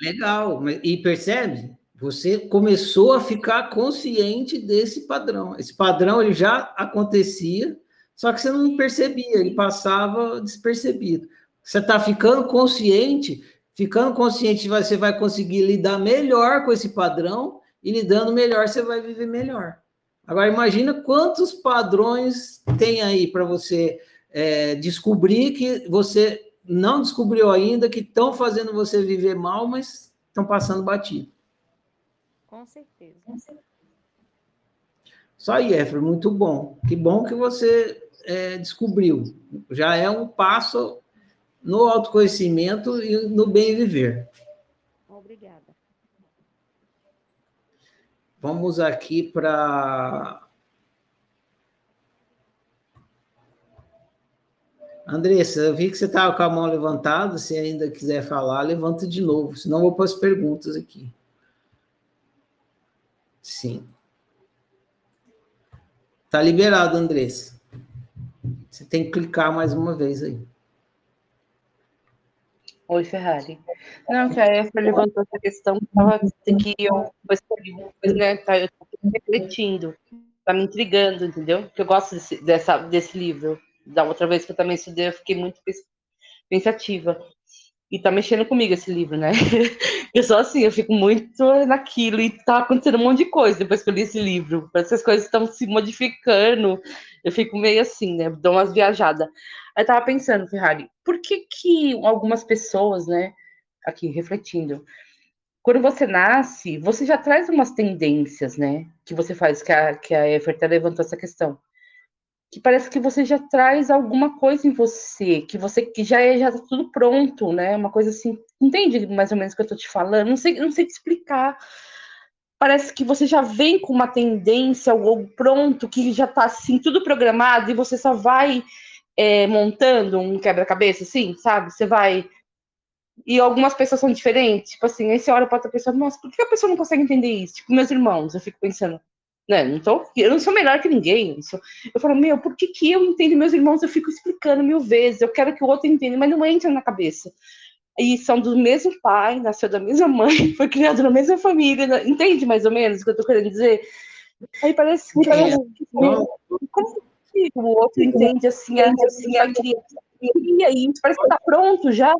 Legal, e percebe? Você começou a ficar consciente desse padrão. Esse padrão ele já acontecia, só que você não percebia, ele passava despercebido. Você está ficando consciente Ficando consciente, você vai conseguir lidar melhor com esse padrão e lidando melhor, você vai viver melhor. Agora, imagina quantos padrões tem aí para você é, descobrir que você não descobriu ainda, que estão fazendo você viver mal, mas estão passando batido. Com certeza. Só aí, Efra, muito bom. Que bom que você é, descobriu. Já é um passo no autoconhecimento e no bem viver. Obrigada. Vamos aqui para. Andressa, eu vi que você estava com a mão levantada. Se ainda quiser falar, levanta de novo, senão eu vou para as perguntas aqui. Sim. Está liberado, Andressa. Você tem que clicar mais uma vez aí. Oi, Ferrari. Não, que a Efra levantou essa questão que eu depois, né, tá, eu tô refletindo, tá me intrigando, entendeu? Porque eu gosto desse, dessa, desse livro. Da outra vez que eu também estudei, eu fiquei muito pensativa. E tá mexendo comigo esse livro, né? Eu sou assim, eu fico muito naquilo e tá acontecendo um monte de coisa depois que eu li esse livro. Parece que as coisas estão se modificando. Eu fico meio assim, né? Dou umas viajadas. Aí eu tava pensando, Ferrari, por que que algumas pessoas, né, aqui refletindo, quando você nasce, você já traz umas tendências, né? Que você faz, que a, que a Eferta levantou essa questão. Que parece que você já traz alguma coisa em você, que você que já é já tá tudo pronto, né? Uma coisa assim, entende mais ou menos o que eu tô te falando? Não sei, não sei te explicar. Parece que você já vem com uma tendência ou pronto, que já tá assim, tudo programado, e você só vai é, montando um quebra-cabeça, assim, sabe? Você vai e algumas pessoas são diferentes. Tipo assim, aí você olha para outra pessoa, nossa, por que a pessoa não consegue entender isso? Tipo, meus irmãos, eu fico pensando, né, não tô, eu não sou melhor que ninguém. Eu, sou, eu falo, meu, por que, que eu entendo meus irmãos? Eu fico explicando mil vezes, eu quero que o outro entenda, mas não entra na cabeça. E são do mesmo pai, nasceu da mesma mãe, foi criado na mesma família, entende mais ou menos o que eu tô querendo dizer? Aí parece que, parece, como que o outro entende assim, assim a criança? E aí, parece que tá pronto já,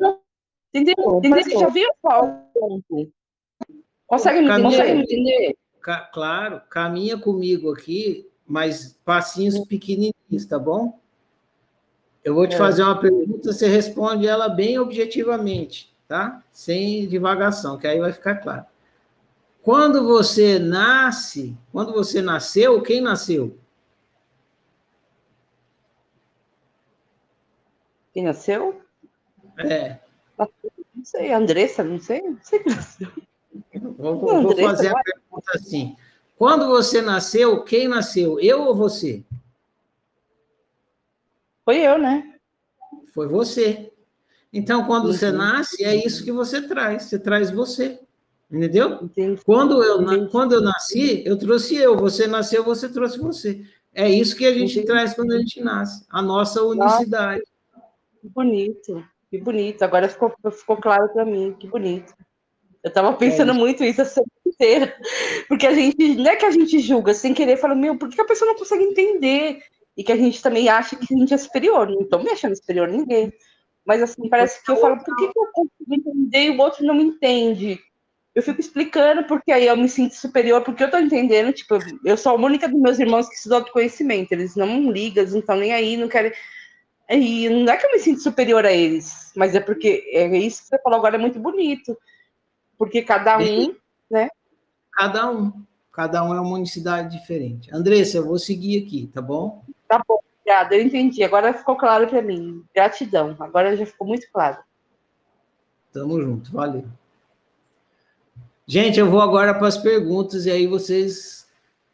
Entendeu? Entendeu? Você já viu qual ponto? Consegue me, caminha, consegue me entender? Ca, claro, caminha comigo aqui, mas passinhos pequenininhos, tá bom? Eu vou te é. fazer uma pergunta, você responde ela bem objetivamente, tá? Sem divagação, que aí vai ficar claro. Quando você nasce, quando você nasceu, quem nasceu? Quem nasceu? É. Não sei, Andressa, não sei, não sei que nasceu. Vou, vou fazer a pergunta assim. Quando você nasceu, quem nasceu? Eu ou você? Foi eu, né? Foi você. Então, quando uhum. você nasce, é isso que você traz. Você traz você. Entendeu? Entendi. Quando eu, Entendi. quando eu nasci, eu trouxe eu. Você nasceu, você trouxe você. É isso que a gente Entendi. traz quando a gente nasce. A nossa unicidade. Que bonito. Que bonito, agora ficou, ficou claro para mim, que bonito. Eu estava pensando é muito isso a semana inteira, porque a gente, não é que a gente julga sem querer, fala, meu, por que a pessoa não consegue entender? E que a gente também acha que a gente é superior, não estou me achando superior a ninguém. Mas assim, parece que eu falo, por que, que eu consigo entender e o outro não me entende? Eu fico explicando porque aí eu me sinto superior, porque eu estou entendendo, tipo, eu sou a única dos meus irmãos que estudam autoconhecimento, eles não ligam, eles não estão nem aí, não querem e não é que eu me sinto superior a eles, mas é porque é isso que você falou agora é muito bonito. Porque cada um, né? Cada um. Cada um é uma unicidade diferente. Andressa, eu vou seguir aqui, tá bom? Tá bom, obrigada. Eu entendi. Agora ficou claro para mim. Gratidão. Agora já ficou muito claro. Tamo junto. Valeu. Gente, eu vou agora para as perguntas e aí vocês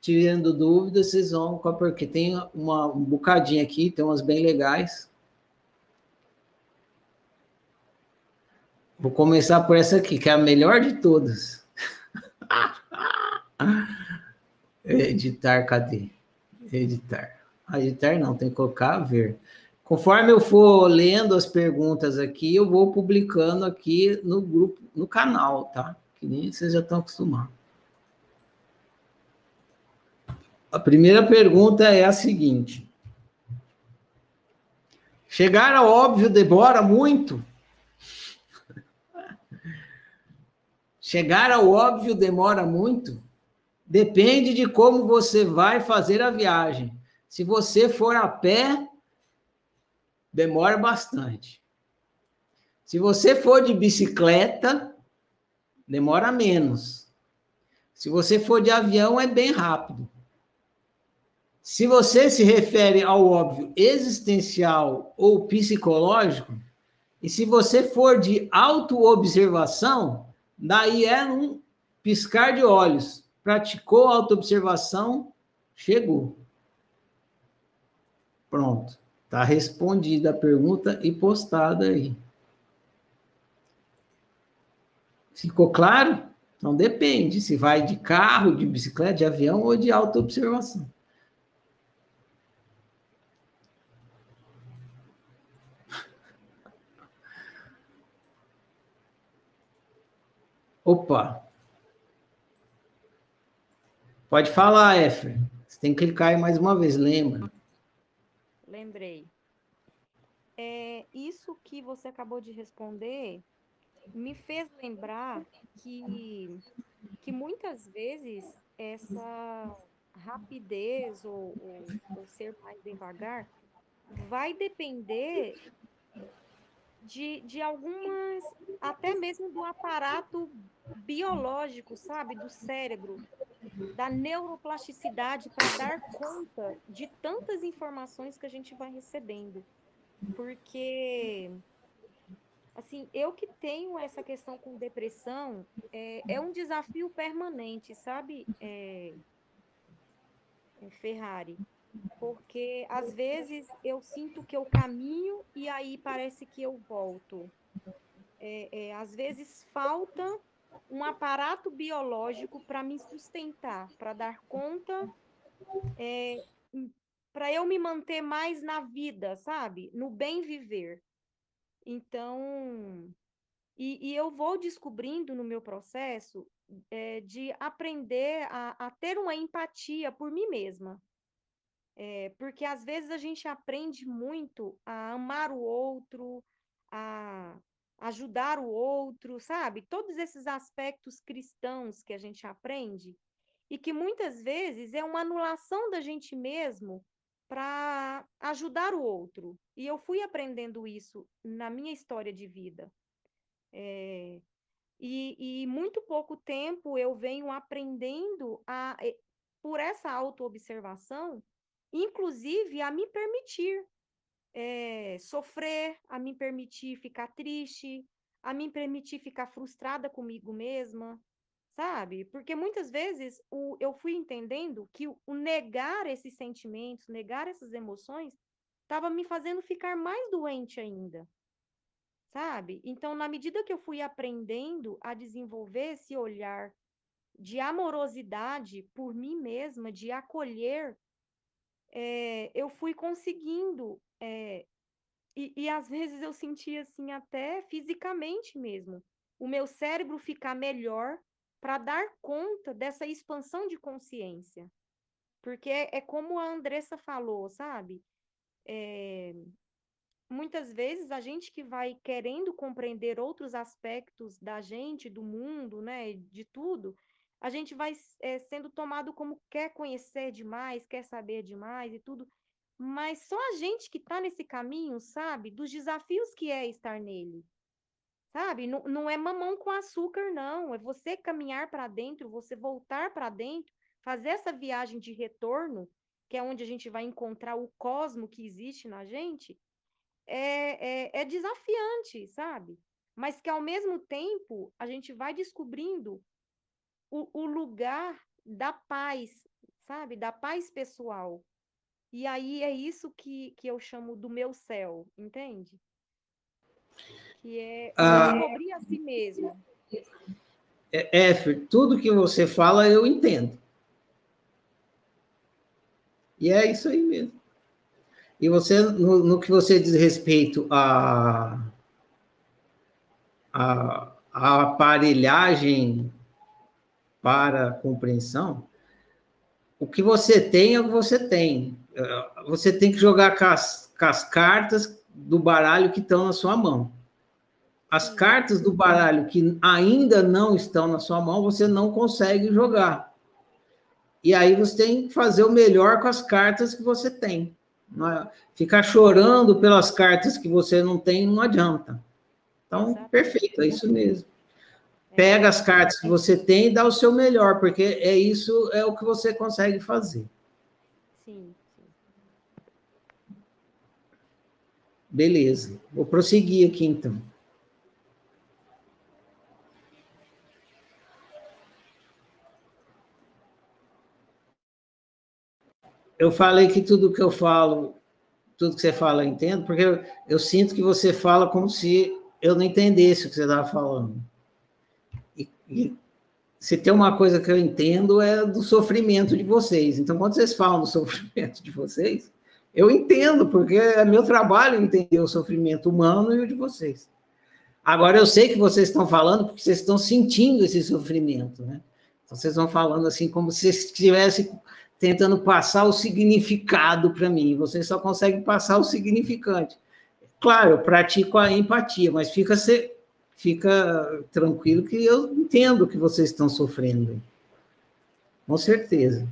tirando dúvidas, vocês vão, porque tem uma, um bocadinho aqui, tem umas bem legais. Vou começar por essa aqui, que é a melhor de todas. Editar, cadê? Editar. Ah, editar não, tem que colocar ver. Conforme eu for lendo as perguntas aqui, eu vou publicando aqui no grupo, no canal, tá? Que nem vocês já estão acostumados. A primeira pergunta é a seguinte: Chegar ao óbvio demora muito? Chegar ao óbvio demora muito? Depende de como você vai fazer a viagem. Se você for a pé, demora bastante. Se você for de bicicleta, demora menos. Se você for de avião, é bem rápido. Se você se refere ao óbvio existencial ou psicológico, e se você for de autoobservação, daí é um piscar de olhos. Praticou autoobservação, chegou. Pronto. Está respondida a pergunta e postada aí. Ficou claro? Então depende se vai de carro, de bicicleta, de avião ou de autoobservação. Opa! Pode falar, Efra. Você tem que clicar aí mais uma vez, lembra? Lembrei. É, isso que você acabou de responder me fez lembrar que, que muitas vezes essa rapidez ou, ou, ou ser mais devagar vai depender de, de algumas, até mesmo do aparato biológico, sabe, do cérebro, da neuroplasticidade para dar conta de tantas informações que a gente vai recebendo. Porque, assim, eu que tenho essa questão com depressão, é, é um desafio permanente, sabe, é, é Ferrari? Porque às vezes eu sinto que eu caminho e aí parece que eu volto. É, é, às vezes falta um aparato biológico para me sustentar, para dar conta, é, para eu me manter mais na vida, sabe? No bem viver. Então, e, e eu vou descobrindo no meu processo é, de aprender a, a ter uma empatia por mim mesma. É, porque às vezes a gente aprende muito a amar o outro, a ajudar o outro, sabe? Todos esses aspectos cristãos que a gente aprende e que muitas vezes é uma anulação da gente mesmo para ajudar o outro. E eu fui aprendendo isso na minha história de vida. É, e, e muito pouco tempo eu venho aprendendo a, por essa autoobservação, inclusive a me permitir é, sofrer, a me permitir ficar triste, a me permitir ficar frustrada comigo mesma, sabe? Porque muitas vezes o, eu fui entendendo que o, o negar esses sentimentos, negar essas emoções, estava me fazendo ficar mais doente ainda, sabe? Então, na medida que eu fui aprendendo a desenvolver esse olhar de amorosidade por mim mesma, de acolher é, eu fui conseguindo, é, e, e às vezes eu sentia assim, até fisicamente mesmo, o meu cérebro ficar melhor para dar conta dessa expansão de consciência. Porque é, é como a Andressa falou, sabe? É, muitas vezes a gente que vai querendo compreender outros aspectos da gente, do mundo, né, de tudo, a gente vai é, sendo tomado como quer conhecer demais, quer saber demais e tudo. Mas só a gente que está nesse caminho, sabe, dos desafios que é estar nele. Sabe? Não, não é mamão com açúcar, não. É você caminhar para dentro, você voltar para dentro, fazer essa viagem de retorno, que é onde a gente vai encontrar o cosmo que existe na gente, é, é, é desafiante, sabe? Mas que ao mesmo tempo a gente vai descobrindo o, o lugar da paz, sabe? Da paz pessoal. E aí é isso que, que eu chamo do meu céu, entende? Que é ah, descobrir a si mesmo. É, tudo que você fala eu entendo. E é isso aí mesmo. E você, no, no que você diz respeito a, a, a aparelhagem para compreensão, o que você tem é o que você tem. É, você tem que jogar com as, com as cartas do baralho que estão na sua mão. As cartas do baralho que ainda não estão na sua mão, você não consegue jogar. E aí você tem que fazer o melhor com as cartas que você tem. É? Ficar chorando pelas cartas que você não tem não adianta. Então, perfeito, é isso mesmo. Pega as cartas que você tem e dá o seu melhor, porque é isso é o que você consegue fazer. Sim. Beleza. Vou prosseguir aqui então. Eu falei que tudo que eu falo, tudo que você fala, eu entendo, porque eu, eu sinto que você fala como se eu não entendesse o que você estava falando. Se tem uma coisa que eu entendo é do sofrimento de vocês. Então, quando vocês falam do sofrimento de vocês, eu entendo, porque é meu trabalho entender o sofrimento humano e o de vocês. Agora, eu sei que vocês estão falando porque vocês estão sentindo esse sofrimento, né? Então, vocês vão falando assim como se estivessem tentando passar o significado para mim. Vocês só conseguem passar o significante. Claro, eu pratico a empatia, mas fica ser fica tranquilo que eu entendo que vocês estão sofrendo. Com certeza.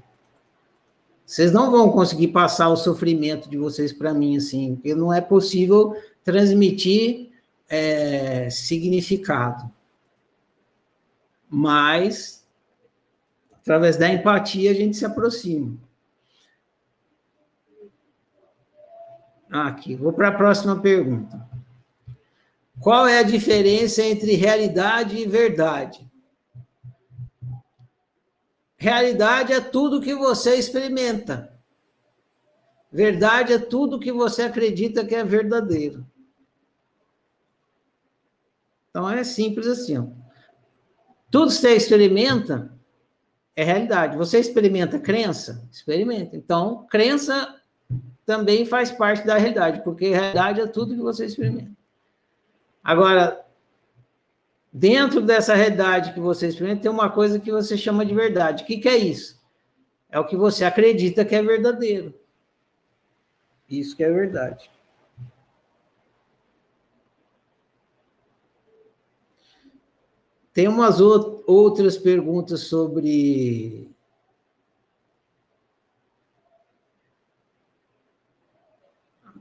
Vocês não vão conseguir passar o sofrimento de vocês para mim assim, porque não é possível transmitir é, significado. Mas, através da empatia, a gente se aproxima. Aqui, vou para a próxima pergunta. Qual é a diferença entre realidade e verdade? Realidade é tudo que você experimenta. Verdade é tudo que você acredita que é verdadeiro. Então é simples assim. Ó. Tudo que você experimenta é realidade. Você experimenta crença? Experimenta. Então, crença também faz parte da realidade, porque realidade é tudo que você experimenta. Agora, dentro dessa realidade que você experimenta, tem uma coisa que você chama de verdade. O que, que é isso? É o que você acredita que é verdadeiro. Isso que é verdade. Tem umas outras perguntas sobre.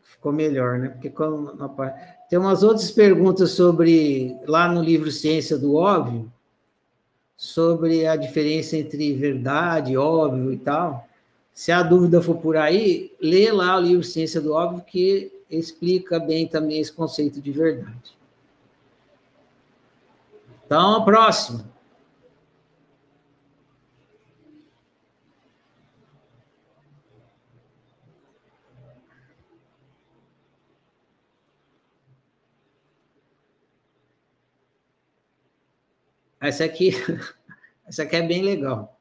Ficou melhor, né? Porque quando, tem umas outras perguntas sobre, lá no livro Ciência do Óbvio, sobre a diferença entre verdade, óbvio e tal. Se a dúvida for por aí, lê lá o livro Ciência do Óbvio, que explica bem também esse conceito de verdade. Então, a próxima. Essa aqui, essa aqui é bem legal.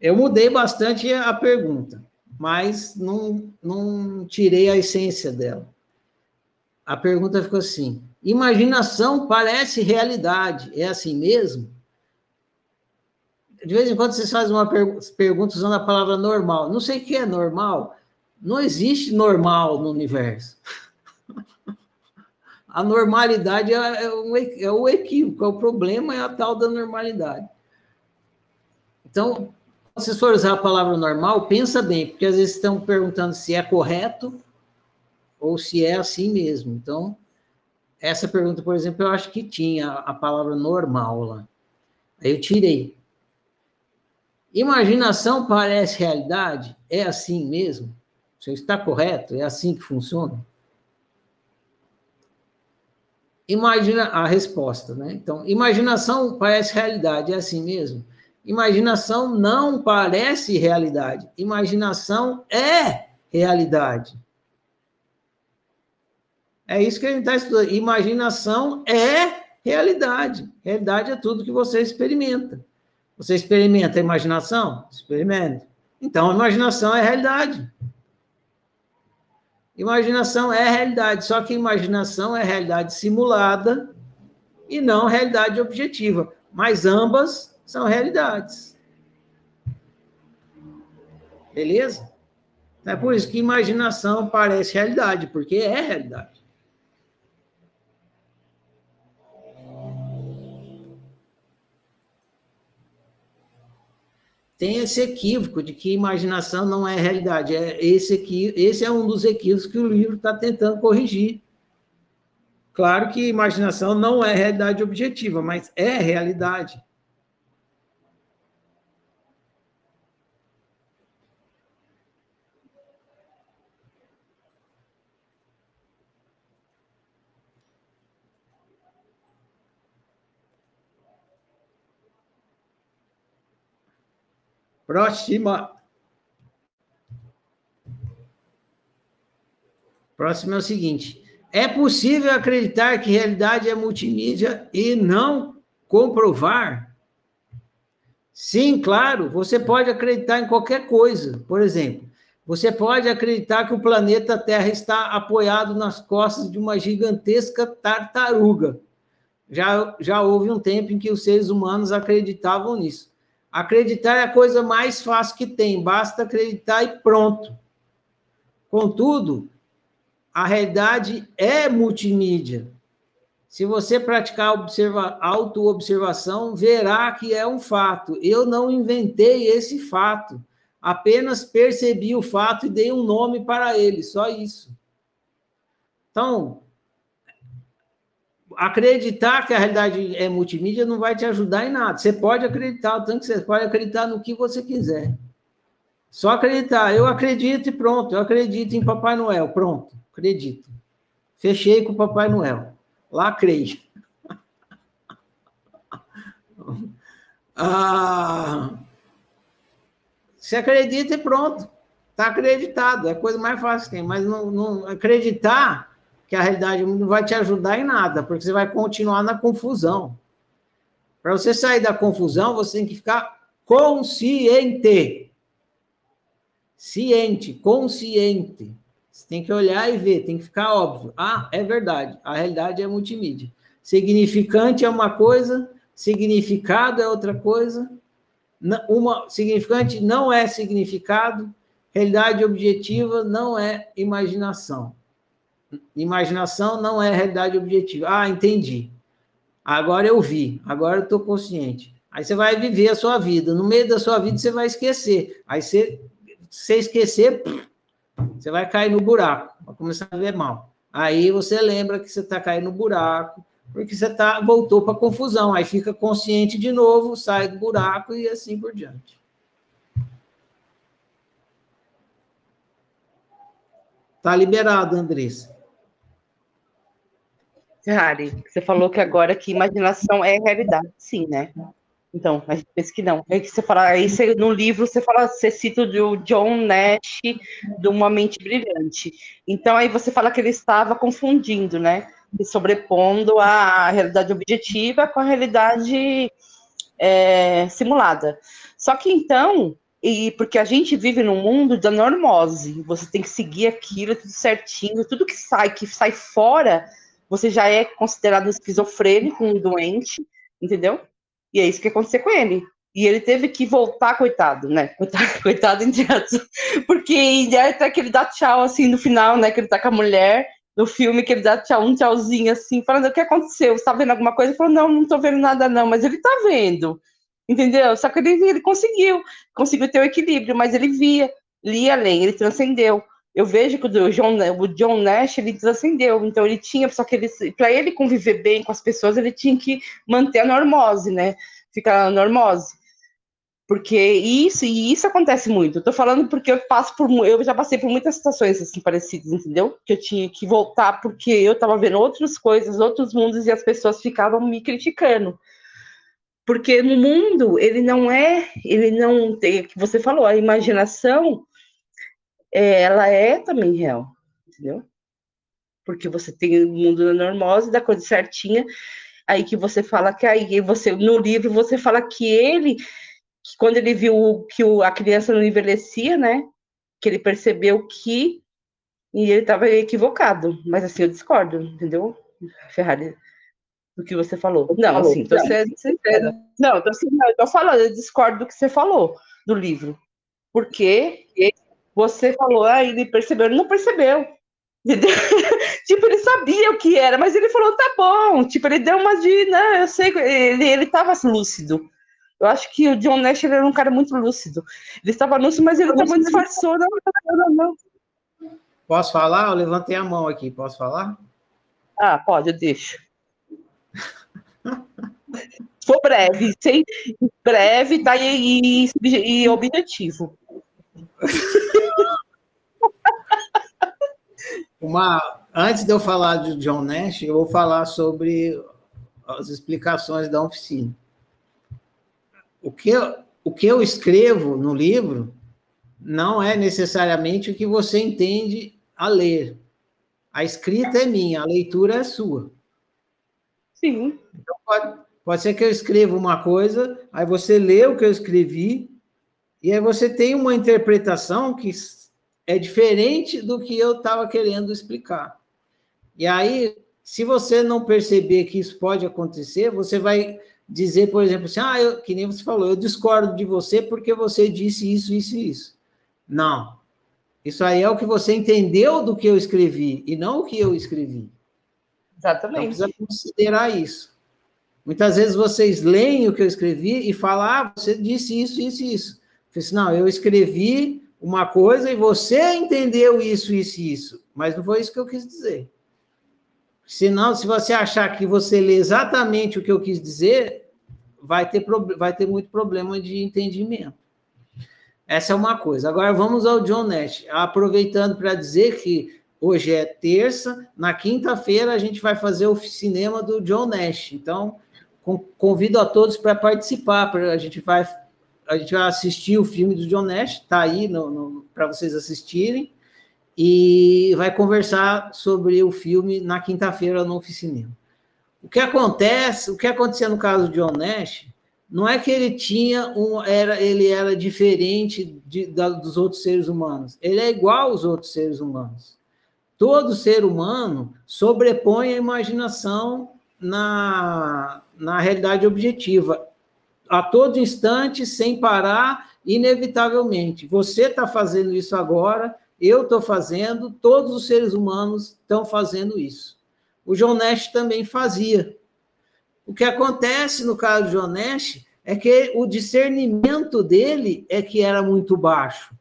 Eu mudei bastante a pergunta, mas não, não tirei a essência dela. A pergunta ficou assim: imaginação parece realidade, é assim mesmo? De vez em quando vocês fazem uma pergunta usando a palavra normal. Não sei o que é normal. Não existe normal no universo. A normalidade é, é, é o equívoco, é o problema, é a tal da normalidade. Então, se for usar a palavra normal, pensa bem, porque às vezes estão perguntando se é correto ou se é assim mesmo. Então, essa pergunta, por exemplo, eu acho que tinha a palavra normal lá. Aí eu tirei. Imaginação parece realidade? É assim mesmo? Você está correto? É assim que funciona? Imagina a resposta, né? Então, imaginação parece realidade, é assim mesmo? Imaginação não parece realidade. Imaginação é realidade. É isso que a gente está estudando. Imaginação é realidade. Realidade é tudo que você experimenta. Você experimenta a imaginação? Experimenta. Então, a imaginação é realidade. Imaginação é realidade, só que imaginação é realidade simulada e não realidade objetiva, mas ambas são realidades. Beleza? É por isso que imaginação parece realidade, porque é realidade. Tem esse equívoco de que imaginação não é realidade. É esse, aqui, esse é um dos equívocos que o livro está tentando corrigir. Claro que imaginação não é realidade objetiva, mas é realidade. Próxima. Próximo é o seguinte: é possível acreditar que realidade é multimídia e não comprovar? Sim, claro, você pode acreditar em qualquer coisa. Por exemplo, você pode acreditar que o planeta Terra está apoiado nas costas de uma gigantesca tartaruga. Já, já houve um tempo em que os seres humanos acreditavam nisso. Acreditar é a coisa mais fácil que tem, basta acreditar e pronto. Contudo, a realidade é multimídia. Se você praticar observa, autoobservação, verá que é um fato. Eu não inventei esse fato, apenas percebi o fato e dei um nome para ele, só isso. Então, acreditar que a realidade é multimídia não vai te ajudar em nada. Você pode acreditar, tanto que você pode acreditar no que você quiser. Só acreditar. Eu acredito e pronto. Eu acredito em Papai Noel. Pronto. Acredito. Fechei com o Papai Noel. Lá creio. Ah, você acredita e pronto. Está acreditado. É a coisa mais fácil que tem. Mas não, não acreditar que a realidade não vai te ajudar em nada, porque você vai continuar na confusão. Para você sair da confusão, você tem que ficar consciente. Ciente, consciente. Você tem que olhar e ver, tem que ficar óbvio. Ah, é verdade, a realidade é multimídia. Significante é uma coisa, significado é outra coisa. Uma, significante não é significado, realidade objetiva não é imaginação. Imaginação não é realidade objetiva. Ah, entendi. Agora eu vi, agora eu estou consciente. Aí você vai viver a sua vida. No meio da sua vida você vai esquecer. Aí você, você esquecer, você vai cair no buraco, vai começar a ver mal. Aí você lembra que você está caindo no buraco, porque você tá, voltou para a confusão. Aí fica consciente de novo, sai do buraco e assim por diante. Tá liberado, Andressa. Ferrari, você falou que agora que imaginação é realidade, sim, né? Então, a gente pensa que não. Aí que você fala, aí você, no livro você fala, você cita o John Nash de Uma Mente Brilhante. Então aí você fala que ele estava confundindo, né? E sobrepondo a realidade objetiva com a realidade é, simulada. Só que então, e porque a gente vive num mundo da normose, você tem que seguir aquilo tudo certinho, tudo que sai, que sai fora você já é considerado esquizofrênico, um doente, entendeu? E é isso que aconteceu com ele. E ele teve que voltar, coitado, né? Coitado, coitado entre. Porque até que ele dá tchau, assim, no final, né? Que ele tá com a mulher, no filme, que ele dá tchau, um tchauzinho, assim, falando, o que aconteceu? Você tá vendo alguma coisa? Ele falou, não, não tô vendo nada, não. Mas ele tá vendo, entendeu? Só que ele, ele conseguiu, conseguiu ter o equilíbrio, mas ele via, lia além, ele transcendeu eu vejo que o John, o John Nash ele transcendeu, então ele tinha, só que ele, para ele conviver bem com as pessoas, ele tinha que manter a normose, né? Ficar na normose. Porque isso, e isso acontece muito. Eu tô falando porque eu passo por, eu já passei por muitas situações assim parecidas, entendeu? Que eu tinha que voltar porque eu tava vendo outras coisas, outros mundos e as pessoas ficavam me criticando. Porque no mundo ele não é, ele não tem, que você falou, a imaginação é, ela é também real, entendeu? Porque você tem o mundo da normose, da coisa certinha, aí que você fala que aí você no livro você fala que ele que quando ele viu que o, a criança não envelhecia, né? Que ele percebeu que e ele estava equivocado, mas assim eu discordo, entendeu? Ferrari do que você falou. Não, falou, assim, tô sendo sincera. Não, tô, não, eu tô falando, eu discordo do que você falou do livro. Porque você falou, ah, ele percebeu, ele não percebeu. tipo, ele sabia o que era, mas ele falou, tá bom. Tipo, ele deu uma de, não, eu sei, ele, ele tava lúcido. Eu acho que o John Nash era um cara muito lúcido. Ele estava lúcido, mas ele também disfarçou. Não, não, não, Posso falar? Eu levantei a mão aqui, posso falar? Ah, pode, eu deixo. For breve, sem breve, tá? E, e, e objetivo. Uma, antes de eu falar de John Nash, eu vou falar sobre as explicações da oficina. O que, eu, o que eu escrevo no livro não é necessariamente o que você entende a ler. A escrita é minha, a leitura é sua. Sim. Então pode, pode ser que eu escreva uma coisa, aí você lê o que eu escrevi, e aí você tem uma interpretação que é diferente do que eu estava querendo explicar. E aí, se você não perceber que isso pode acontecer, você vai dizer, por exemplo, assim, ah, eu, que nem você falou, eu discordo de você porque você disse isso, isso e isso. Não. Isso aí é o que você entendeu do que eu escrevi e não o que eu escrevi. Exatamente. Então, precisa considerar isso. Muitas vezes vocês leem o que eu escrevi e falam, ah, você disse isso, isso e isso. Eu disse, não, eu escrevi uma coisa e você entendeu isso, isso e isso. Mas não foi isso que eu quis dizer. Senão, se você achar que você lê exatamente o que eu quis dizer, vai ter, vai ter muito problema de entendimento. Essa é uma coisa. Agora vamos ao John Nash. Aproveitando para dizer que hoje é terça, na quinta-feira a gente vai fazer o cinema do John Nash. Então, convido a todos para participar. A gente vai a gente vai assistir o filme do John Nash, está aí para vocês assistirem, e vai conversar sobre o filme na quinta-feira no Oficinema. O que acontece, o que acontecia no caso do John Nash, não é que ele tinha um, era, ele era diferente de, da, dos outros seres humanos. Ele é igual aos outros seres humanos. Todo ser humano sobrepõe a imaginação na, na realidade objetiva a todo instante, sem parar, inevitavelmente. Você está fazendo isso agora, eu estou fazendo, todos os seres humanos estão fazendo isso. O John Nash também fazia. O que acontece no caso do John Nash é que o discernimento dele é que era muito baixo.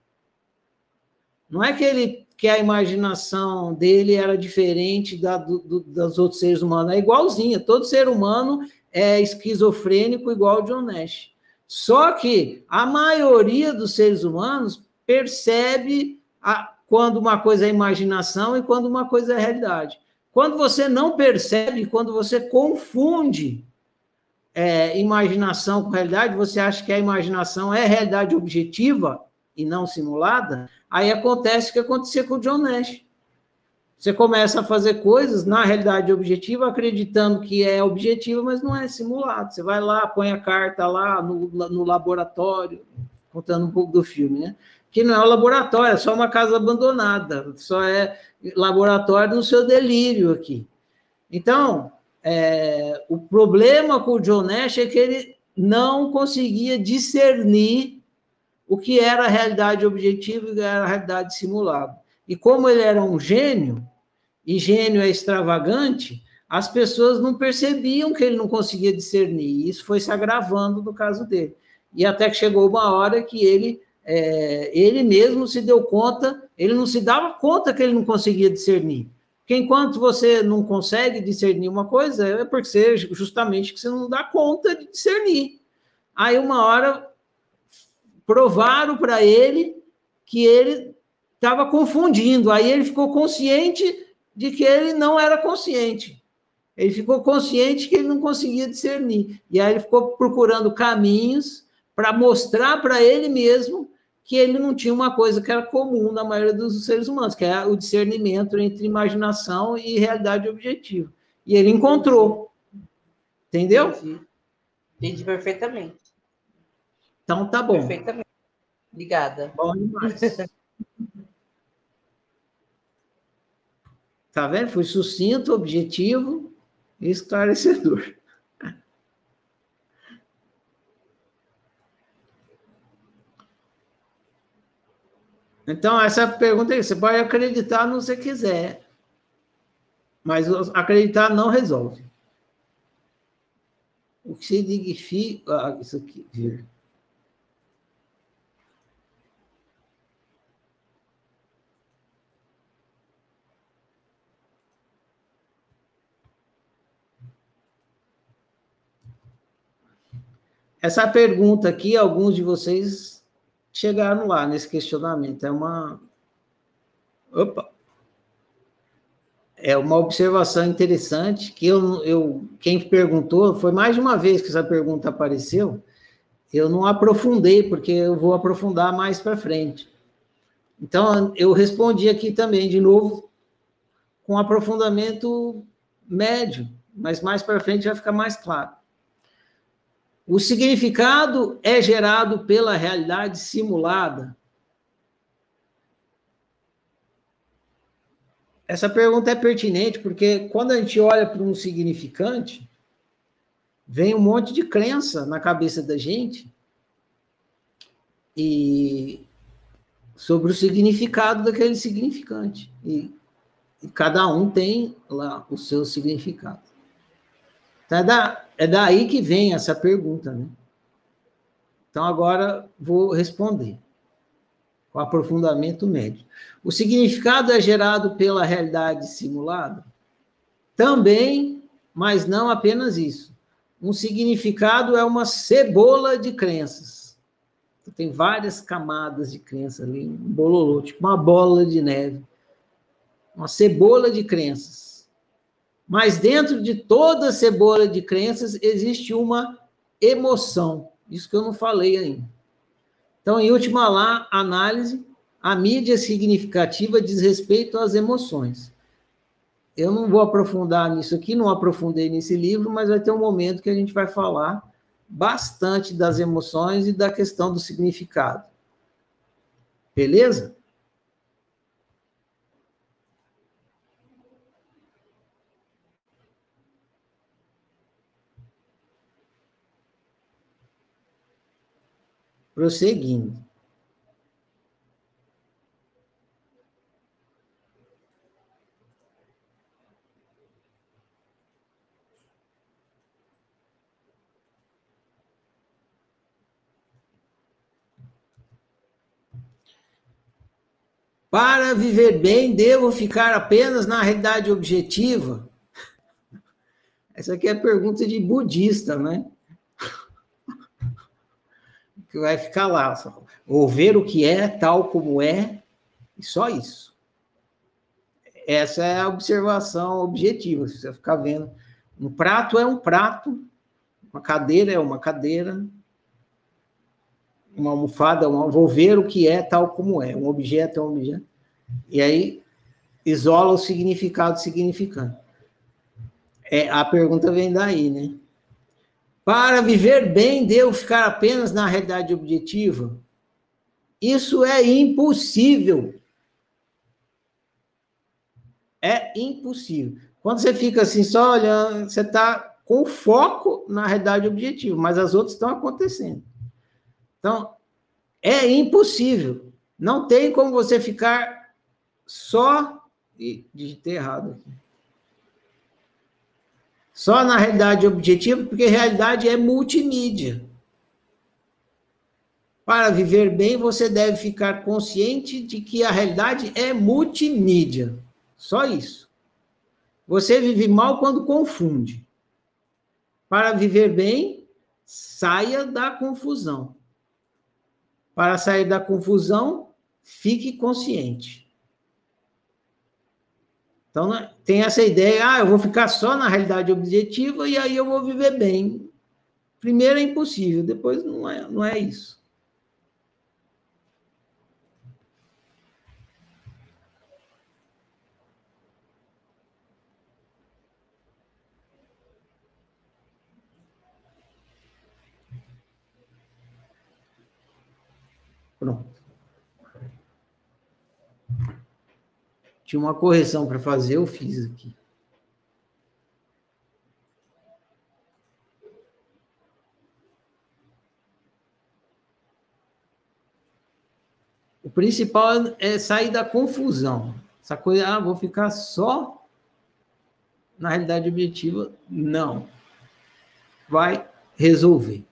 Não é que ele que a imaginação dele era diferente da, do, do, dos outros seres humanos, é igualzinha. Todo ser humano é esquizofrênico igual o John Nash. Só que a maioria dos seres humanos percebe a, quando uma coisa é imaginação e quando uma coisa é realidade. Quando você não percebe, quando você confunde é, imaginação com realidade, você acha que a imaginação é realidade objetiva e não simulada, aí acontece o que acontecia com o John Nash. Você começa a fazer coisas na realidade objetiva, acreditando que é objetivo, mas não é simulado. Você vai lá, põe a carta lá no, no laboratório, contando um pouco do filme, né? Que não é um laboratório, é só uma casa abandonada, só é laboratório no seu delírio aqui. Então, é, o problema com o John Nash é que ele não conseguia discernir o que era a realidade objetiva e o que era a realidade simulada. E como ele era um gênio, e gênio é extravagante, as pessoas não percebiam que ele não conseguia discernir. E isso foi se agravando no caso dele. E até que chegou uma hora que ele, é, ele mesmo se deu conta, ele não se dava conta que ele não conseguia discernir. Porque enquanto você não consegue discernir uma coisa, é porque você, justamente que você não dá conta de discernir. Aí uma hora provaram para ele que ele estava confundindo. Aí ele ficou consciente de que ele não era consciente. Ele ficou consciente que ele não conseguia discernir. E aí ele ficou procurando caminhos para mostrar para ele mesmo que ele não tinha uma coisa que era comum na maioria dos seres humanos, que é o discernimento entre imaginação e realidade objetiva. E ele encontrou. Entendeu? Entendi, Entendi perfeitamente. Então tá bom. Perfeitamente. Obrigada. Bom demais. Tá vendo? Foi sucinto, objetivo e esclarecedor. Então, essa pergunta aí, você pode acreditar no que você quiser, mas acreditar não resolve. O que significa. Ah, isso aqui, Essa pergunta aqui, alguns de vocês chegaram lá nesse questionamento. É uma. Opa! É uma observação interessante que eu, eu quem perguntou foi mais de uma vez que essa pergunta apareceu. Eu não aprofundei porque eu vou aprofundar mais para frente. Então eu respondi aqui também de novo com aprofundamento médio, mas mais para frente vai ficar mais claro. O significado é gerado pela realidade simulada. Essa pergunta é pertinente porque quando a gente olha para um significante, vem um monte de crença na cabeça da gente e sobre o significado daquele significante. E, e cada um tem lá o seu significado. Então, é, da, é daí que vem essa pergunta, né? Então, agora vou responder com aprofundamento médio. O significado é gerado pela realidade simulada? Também, mas não apenas isso. Um significado é uma cebola de crenças. Tem várias camadas de crença ali, um bololô, tipo uma bola de neve. Uma cebola de crenças. Mas dentro de toda cebola de crenças existe uma emoção. Isso que eu não falei ainda. Então, em última lá, análise, a mídia significativa diz respeito às emoções. Eu não vou aprofundar nisso aqui, não aprofundei nesse livro, mas vai ter um momento que a gente vai falar bastante das emoções e da questão do significado. Beleza? Prosseguindo. Para viver bem, devo ficar apenas na realidade objetiva? Essa aqui é a pergunta de budista, né? Que vai ficar lá. Ou ver o que é tal como é, e só isso. Essa é a observação objetiva. Se você ficar vendo, um prato é um prato, uma cadeira é uma cadeira, uma almofada, uma, vou ver o que é tal como é, um objeto é um objeto. E aí isola o significado significante. É, a pergunta vem daí, né? Para viver bem, devo ficar apenas na realidade objetiva? Isso é impossível. É impossível. Quando você fica assim, só olhando, você está com foco na realidade objetiva, mas as outras estão acontecendo. Então, é impossível. Não tem como você ficar só. E digitei errado aqui. Só na realidade objetiva, porque realidade é multimídia. Para viver bem, você deve ficar consciente de que a realidade é multimídia. Só isso. Você vive mal quando confunde. Para viver bem, saia da confusão. Para sair da confusão, fique consciente. Então, né, tem essa ideia, ah, eu vou ficar só na realidade objetiva e aí eu vou viver bem. Primeiro é impossível, depois não é, não é isso. Pronto. Tinha uma correção para fazer, eu fiz aqui. O principal é sair da confusão. Essa coisa, ah, vou ficar só na realidade objetiva. Não. Vai resolver.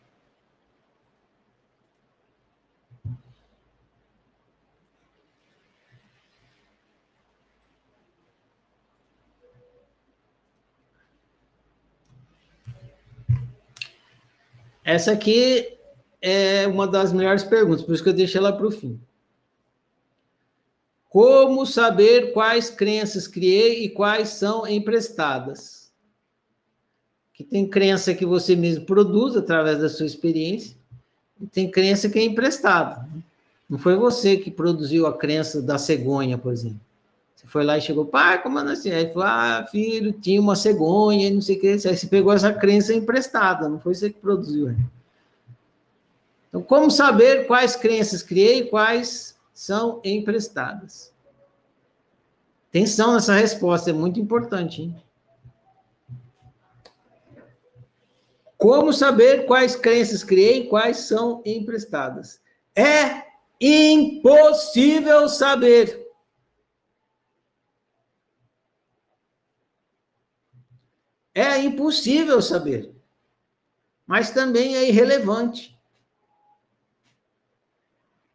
Essa aqui é uma das melhores perguntas, por isso que eu deixei ela para o fim. Como saber quais crenças criei e quais são emprestadas? Que tem crença que você mesmo produz através da sua experiência, e tem crença que é emprestada. Não foi você que produziu a crença da cegonha, por exemplo. Foi lá e chegou, pai, como assim? Aí falou, ah, filho, tinha uma cegonha, não sei o que. Aí você pegou essa crença emprestada, não foi você que produziu. Então, como saber quais crenças criei e quais são emprestadas? Atenção nessa resposta, é muito importante. Hein? Como saber quais crenças criei e quais são emprestadas? É impossível saber. É impossível saber, mas também é irrelevante.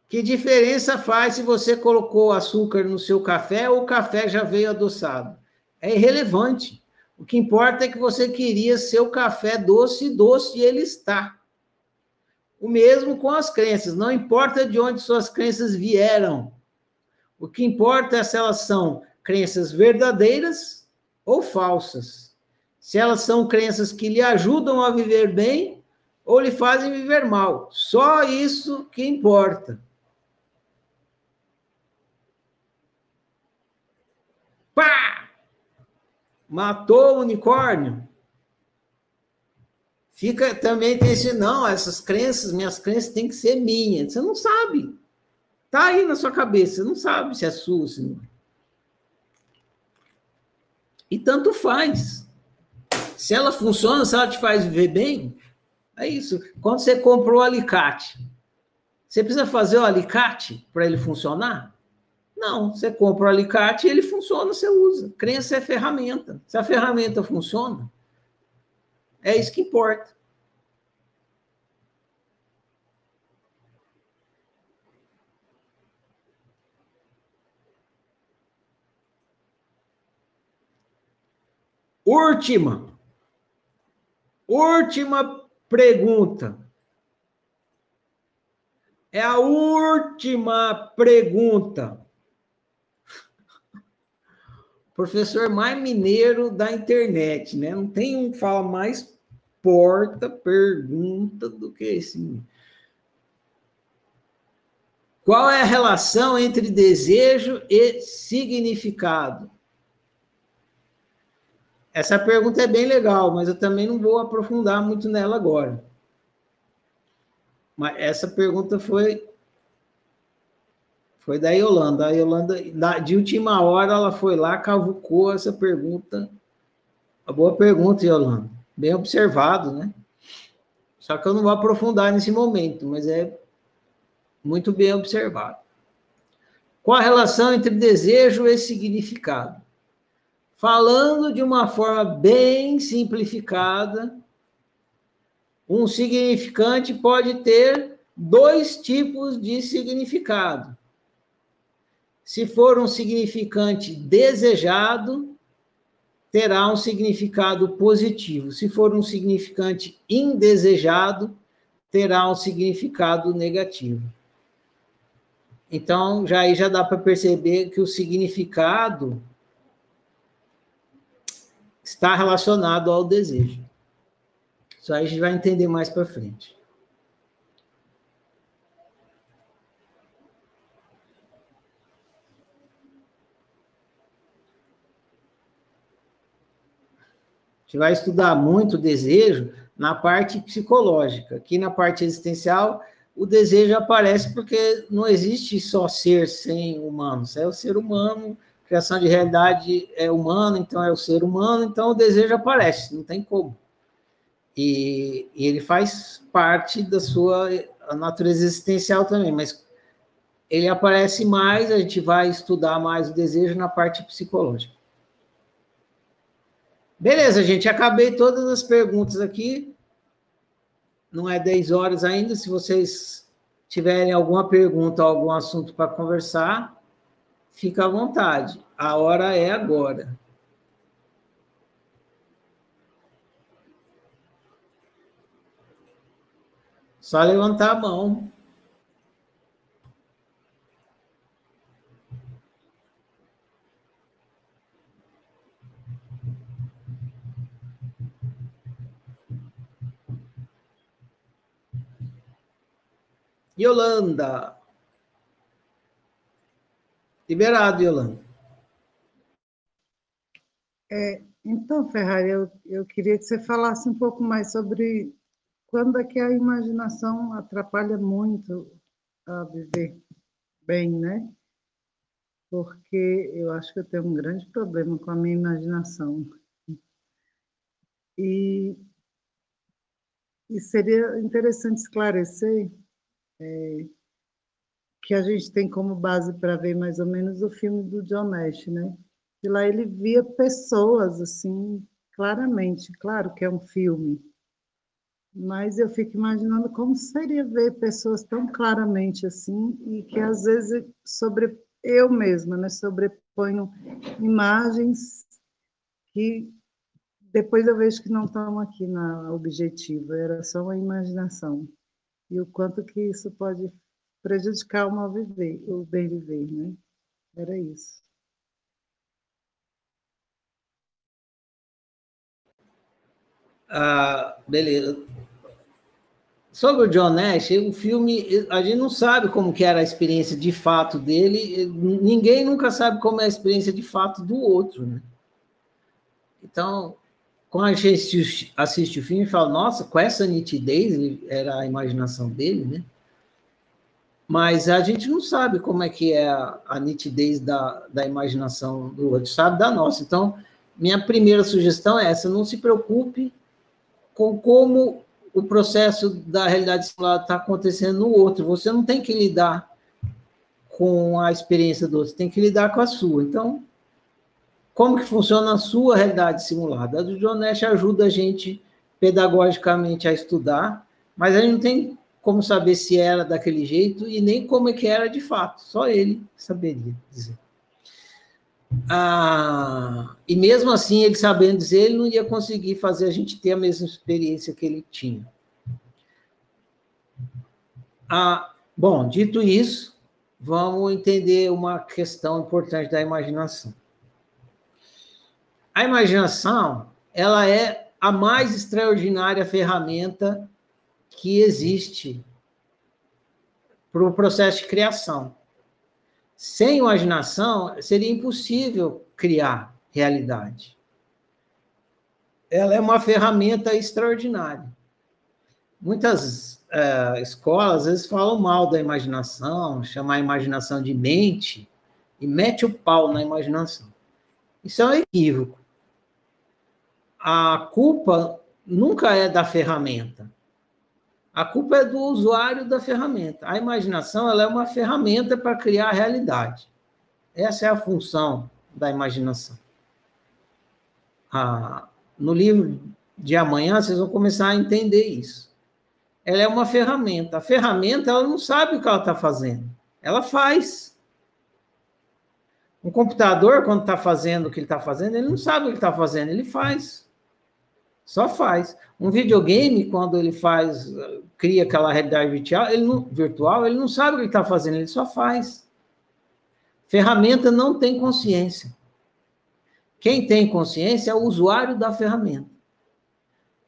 Que diferença faz se você colocou açúcar no seu café ou o café já veio adoçado? É irrelevante. O que importa é que você queria seu café doce e doce e ele está. O mesmo com as crenças, não importa de onde suas crenças vieram. O que importa é se elas são crenças verdadeiras ou falsas. Se elas são crenças que lhe ajudam a viver bem ou lhe fazem viver mal. Só isso que importa. Pá! Matou o unicórnio. Fica também tem esse, não, essas crenças, minhas crenças têm que ser minhas. Você não sabe. Tá aí na sua cabeça, você não sabe se é sua, se não. É. E tanto faz. Se ela funciona, se ela te faz viver bem, é isso. Quando você comprou o alicate, você precisa fazer o alicate para ele funcionar? Não, você compra o alicate e ele funciona, você usa. Crença é ferramenta. Se a ferramenta funciona, é isso que importa. Última. Última pergunta. É a última pergunta. Professor mais mineiro da internet, né? Não tem um que fala mais porta pergunta do que esse. Qual é a relação entre desejo e significado? Essa pergunta é bem legal, mas eu também não vou aprofundar muito nela agora. Mas essa pergunta foi foi da Yolanda. A Yolanda, de última hora, ela foi lá, cavucou essa pergunta. Uma boa pergunta, Yolanda. Bem observado, né? Só que eu não vou aprofundar nesse momento, mas é muito bem observado. Qual a relação entre desejo e significado? Falando de uma forma bem simplificada, um significante pode ter dois tipos de significado. Se for um significante desejado, terá um significado positivo. Se for um significante indesejado, terá um significado negativo. Então, já aí já dá para perceber que o significado está relacionado ao desejo. Isso aí a gente vai entender mais para frente. A gente vai estudar muito o desejo na parte psicológica. Aqui na parte existencial, o desejo aparece porque não existe só ser sem humanos, é o ser humano criação de realidade é humana, então é o ser humano, então o desejo aparece, não tem como. E, e ele faz parte da sua natureza existencial também, mas ele aparece mais, a gente vai estudar mais o desejo na parte psicológica. Beleza, gente, acabei todas as perguntas aqui. Não é 10 horas ainda, se vocês tiverem alguma pergunta, algum assunto para conversar, fica à vontade. A hora é agora. Só levantar a mão. Yolanda. Liberado, Yolanda. É, então, Ferrari, eu, eu queria que você falasse um pouco mais sobre quando é que a imaginação atrapalha muito a viver bem, né? Porque eu acho que eu tenho um grande problema com a minha imaginação. E, e seria interessante esclarecer é, que a gente tem como base para ver mais ou menos o filme do John Nash, né? E lá ele via pessoas assim, claramente, claro que é um filme, mas eu fico imaginando como seria ver pessoas tão claramente assim e que às vezes sobre eu mesma, né, sobreponho imagens que depois eu vejo que não estamos aqui na objetiva, era só uma imaginação. E o quanto que isso pode prejudicar o mal viver, o bem viver, né? Era isso. Ah, beleza. Sobre o John Nash, o filme, a gente não sabe como que era a experiência de fato dele, ninguém nunca sabe como é a experiência de fato do outro, né? Então, quando a gente assiste o filme, fala, nossa, com essa nitidez, era a imaginação dele, né? Mas a gente não sabe como é que é a, a nitidez da, da imaginação do outro, sabe da nossa. Então, minha primeira sugestão é essa, não se preocupe com como o processo da realidade simulada está acontecendo no outro. Você não tem que lidar com a experiência do outro, tem que lidar com a sua. Então, como que funciona a sua realidade simulada. A do John Nash ajuda a gente pedagogicamente a estudar, mas a gente não tem como saber se era daquele jeito e nem como é que era de fato. Só ele saberia dizer. Ah, e mesmo assim, ele sabendo dizer, ele não ia conseguir fazer a gente ter a mesma experiência que ele tinha. Ah, bom, dito isso, vamos entender uma questão importante da imaginação. A imaginação, ela é a mais extraordinária ferramenta que existe para o processo de criação. Sem imaginação, seria impossível criar realidade. Ela é uma ferramenta extraordinária. Muitas uh, escolas, às vezes, falam mal da imaginação, chamam a imaginação de mente, e mete o pau na imaginação. Isso é um equívoco a culpa nunca é da ferramenta. A culpa é do usuário da ferramenta. A imaginação ela é uma ferramenta para criar a realidade. Essa é a função da imaginação. Ah, no livro de amanhã, vocês vão começar a entender isso. Ela é uma ferramenta. A ferramenta ela não sabe o que ela está fazendo. Ela faz. Um computador, quando está fazendo o que ele está fazendo, ele não sabe o que está fazendo, ele faz. Só faz. Um videogame, quando ele faz, cria aquela realidade virtual, ele não, virtual, ele não sabe o que ele está fazendo, ele só faz. Ferramenta não tem consciência. Quem tem consciência é o usuário da ferramenta.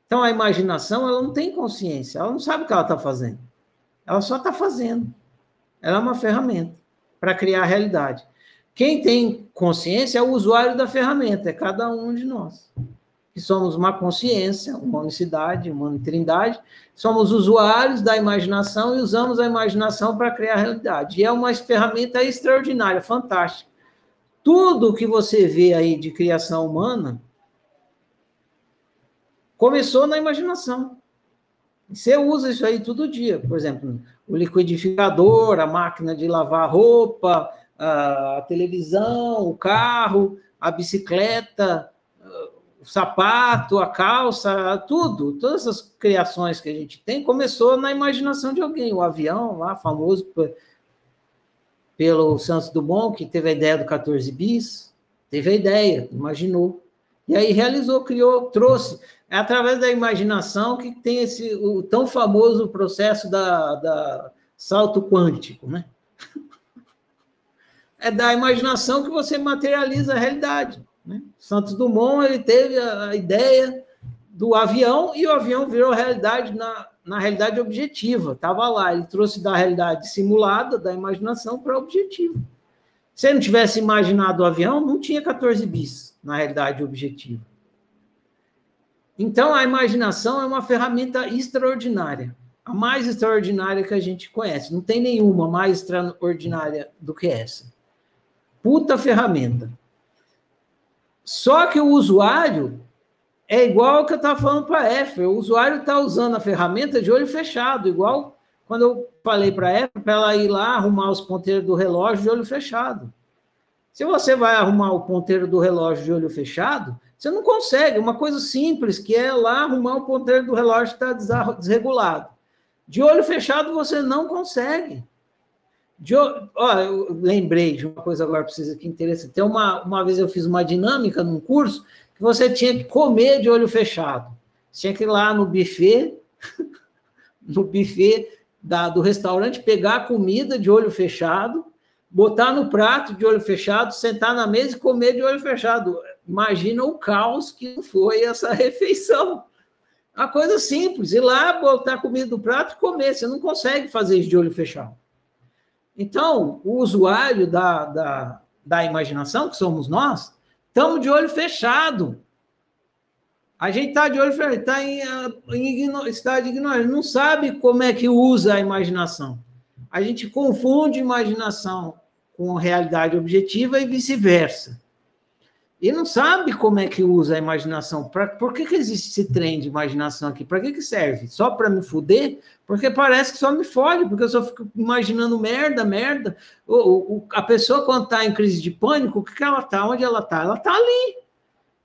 Então, a imaginação, ela não tem consciência, ela não sabe o que ela está fazendo. Ela só está fazendo. Ela é uma ferramenta para criar a realidade. Quem tem consciência é o usuário da ferramenta, é cada um de nós que somos uma consciência, uma unicidade, uma trindade, somos usuários da imaginação e usamos a imaginação para criar a realidade. E é uma ferramenta extraordinária, fantástica. Tudo que você vê aí de criação humana começou na imaginação. Você usa isso aí todo dia, por exemplo, o liquidificador, a máquina de lavar roupa, a televisão, o carro, a bicicleta, o sapato, a calça, tudo, todas as criações que a gente tem, começou na imaginação de alguém. O avião, lá, famoso pelo Santos Dumont, que teve a ideia do 14 bis, teve a ideia, imaginou. E aí realizou, criou, trouxe. É através da imaginação que tem esse o tão famoso processo da, da salto quântico, né? É da imaginação que você materializa a realidade. Né? Santos Dumont ele teve a, ideia do avião e o avião virou realidade na, na realidade objetiva. Estava lá, ele trouxe da realidade simulada, da imaginação, para objetiva. Se ele não tivesse imaginado o avião, não tinha 14 bis na realidade objetiva. Então, a imaginação é uma ferramenta extraordinária, a mais extraordinária que a gente conhece. Não tem nenhuma mais extraordinária do que essa. Puta ferramenta. Só que o usuário é igual ao que eu estava falando para a Efra. O usuário está usando a ferramenta de olho fechado, igual quando eu falei para a Efra para ela ir lá arrumar os ponteiros do relógio de olho fechado. Se você vai arrumar o ponteiro do relógio de olho fechado, você não consegue. Uma coisa simples, que é lá arrumar o ponteiro do relógio que está desregulado. De olho fechado, você não consegue. Ó, eu lembrei de uma coisa agora para vocês aqui. Tem uma, uma vez eu fiz uma dinâmica num curso que você tinha que comer de olho fechado. Você tinha que ir lá no buffet, no buffet da, do restaurante, pegar a comida de olho fechado, botar no prato de olho fechado, sentar na mesa e comer de olho fechado. Imagina o caos que foi essa refeição. Uma coisa simples, ir lá, botar comida no prato e comer. Você não consegue fazer isso de olho fechado. Então, o usuário da, da, da imaginação, que somos nós, estamos de olho fechado. A gente está de olho fechado, está em, em estado de ignorância, não sabe como é que usa a imaginação. A gente confunde imaginação com realidade objetiva e vice-versa. E não sabe como é que usa a imaginação. Pra, por que, que existe esse trem de imaginação aqui? Para que, que serve? Só para me fuder? Porque parece que só me fode, porque eu só fico imaginando merda, merda. O, o, a pessoa, quando está em crise de pânico, o que, que ela está? Onde ela está? Ela está ali.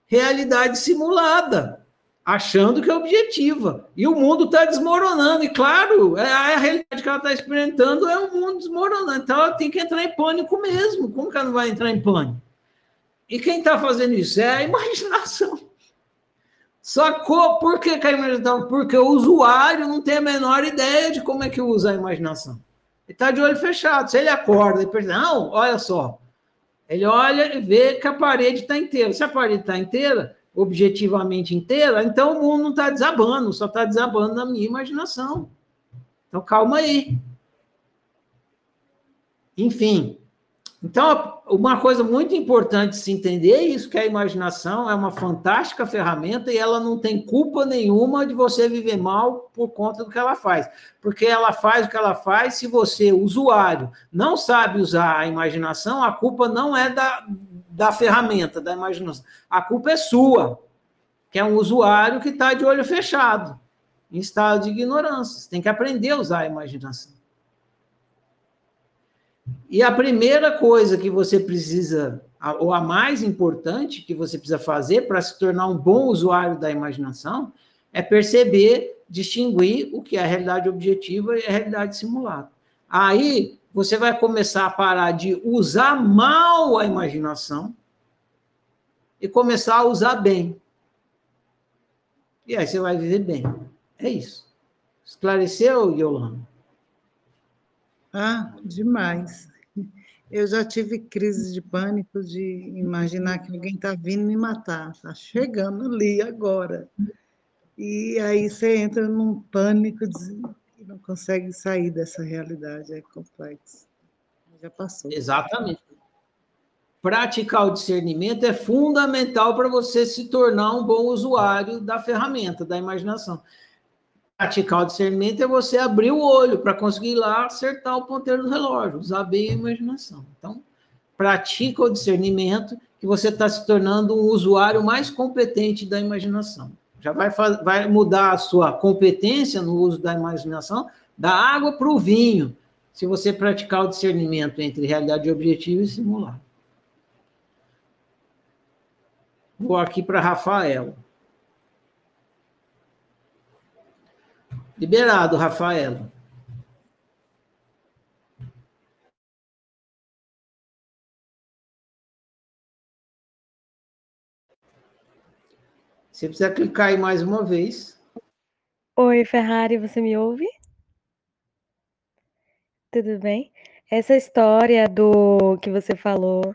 Realidade simulada, achando que é objetiva. E o mundo está desmoronando. E, claro, é a realidade que ela está experimentando é o mundo desmoronando. Então, ela tem que entrar em pânico mesmo. Como que ela não vai entrar em pânico? E quem está fazendo isso? É a imaginação. Que, por que, que a imaginação? Porque o usuário não tem a menor ideia de como é que usa a imaginação. Ele está de olho fechado. Se ele acorda e pensa, não, olha só. Ele olha e vê que a parede está inteira. Se a parede está inteira, objetivamente inteira, então o mundo não está desabando, só está desabando na minha imaginação. Então, calma aí. Enfim, então, uma coisa muito importante se entender é isso, que a imaginação é uma fantástica ferramenta e ela não tem culpa nenhuma de você viver mal por conta do que ela faz. Porque ela faz o que ela faz, se você, usuário, não sabe usar a imaginação, a culpa não é da, da ferramenta, da imaginação. A culpa é sua, que é um usuário que está de olho fechado, em estado de ignorância. Você tem que aprender a usar a imaginação. E a primeira coisa que você precisa, ou a mais importante que você precisa fazer para se tornar um bom usuário da imaginação, é perceber, distinguir o que é a realidade objetiva e a realidade simulada. Aí você vai começar a parar de usar mal a imaginação e começar a usar bem. E aí você vai viver bem. É isso. Esclareceu, Yolanda? Ah, demais. Eu já tive crise de pânico de imaginar que alguém está vindo me matar, está chegando ali agora. E aí você entra num pânico e não consegue sair dessa realidade, é complexo. Já passou. Exatamente. Praticar o discernimento é fundamental para você se tornar um bom usuário da ferramenta, da imaginação praticar o discernimento é você abrir o olho para conseguir lá acertar o ponteiro do relógio, usar bem a imaginação. Então, pratica o discernimento que você está se tornando um usuário mais competente da imaginação. Já vai, vai mudar a sua competência no uso da imaginação da água para o vinho, se você praticar o discernimento entre realidade objetiva e simulado. Vou aqui para Rafael. Liberado, Rafaela. Você precisa clicar aí mais uma vez. Oi, Ferrari, você me ouve? Tudo bem? Essa história do que você falou,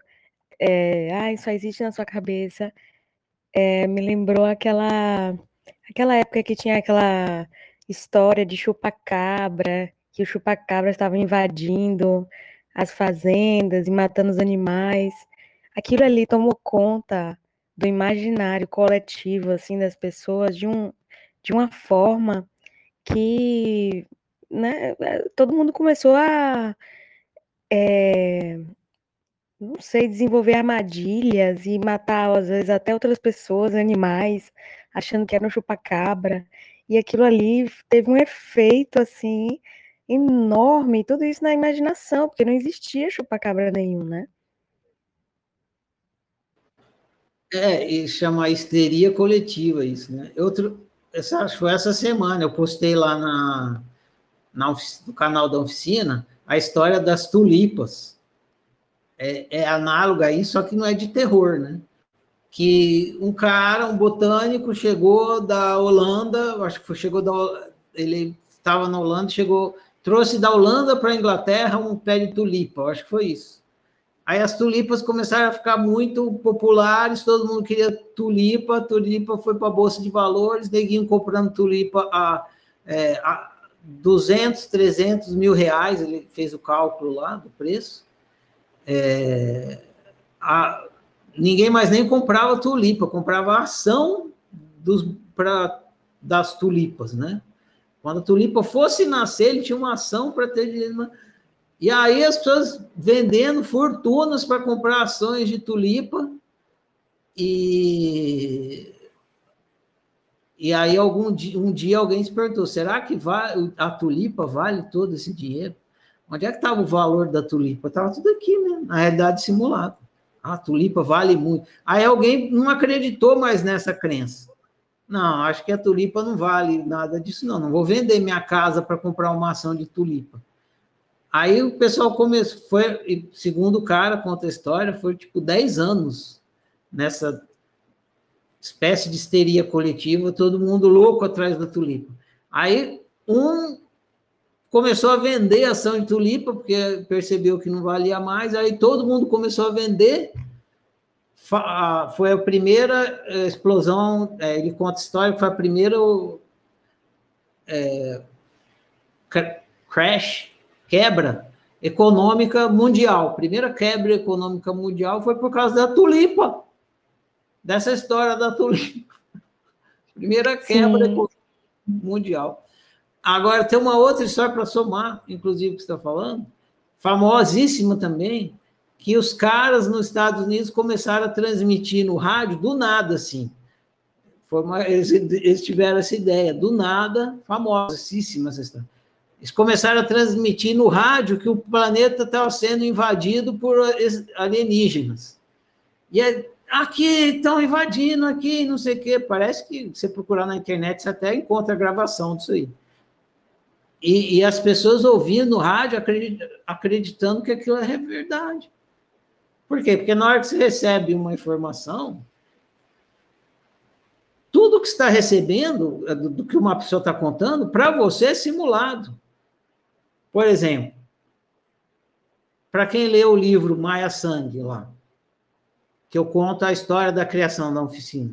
é, ah, isso só existe na sua cabeça, é, me lembrou aquela, aquela época que tinha aquela história de chupacabra, que o chupacabra estava invadindo as fazendas e matando os animais. Aquilo ali tomou conta do imaginário coletivo assim das pessoas de um de uma forma que né, todo mundo começou a é, não sei, desenvolver armadilhas e matar, às vezes, até outras pessoas, animais, achando que era um chupacabra. E aquilo ali teve um efeito assim enorme, tudo isso na imaginação, porque não existia chupacabra nenhum, né? É, e chama histeria coletiva isso, né? Outro, essa, foi essa semana, eu postei lá na, na no canal da oficina a história das tulipas. É, é análoga a isso, só que não é de terror, né? Que um cara, um botânico, chegou da Holanda, acho que foi, chegou da ele estava na Holanda, chegou, trouxe da Holanda para a Inglaterra um pé de tulipa, acho que foi isso. Aí as tulipas começaram a ficar muito populares, todo mundo queria tulipa, tulipa foi para a Bolsa de Valores, neguinho comprando tulipa a, é, a 200, 300 mil reais, ele fez o cálculo lá do preço. É, a, ninguém mais nem comprava tulipa, comprava ação dos, pra, das tulipas, né? Quando a tulipa fosse nascer, ele tinha uma ação para ter dinheiro. E aí as pessoas vendendo fortunas para comprar ações de tulipa. E, e aí algum dia, um dia alguém se perguntou, será que vale, a tulipa vale todo esse dinheiro? Onde é que estava o valor da tulipa? Estava tudo aqui, né? Na realidade simulada. A tulipa vale muito. Aí alguém não acreditou mais nessa crença. Não, acho que a tulipa não vale nada disso, não. Não vou vender minha casa para comprar uma ação de tulipa. Aí o pessoal começou, foi, segundo o cara, conta a história, foi tipo 10 anos nessa espécie de histeria coletiva, todo mundo louco atrás da tulipa. Aí um começou a vender ação de tulipa, porque percebeu que não valia mais, aí todo mundo começou a vender. Foi a primeira eh, explosão, eh, ele conta a história, foi a primeira é, crash quebra econômica mundial. Primeira quebra econômica mundial foi por causa da tulipa. Dessa história da tulipa. Primeira quebra mundial. Agora, tem uma outra história para somar, inclusive, que você está falando, famosíssima também, que os caras nos Estados Unidos começaram a transmitir no rádio do nada, assim. Uma, eles, eles, tiveram essa ideia, do nada, famosíssima essa história eles começaram a transmitir no rádio que o planeta estava sendo invadido por alienígenas. E é, aqui estão invadindo, aqui, não sei o quê. Parece que você procurar na internet, você até encontra a gravação disso aí. E, e as pessoas ouvindo no rádio acreditando que aquilo é verdade. Por quê? Porque na hora que você recebe uma informação, tudo que está recebendo, do, do que uma pessoa está contando, para você é simulado. Por exemplo, para quem lê o livro Maia Sangue lá, que eu conto a história da criação da oficina.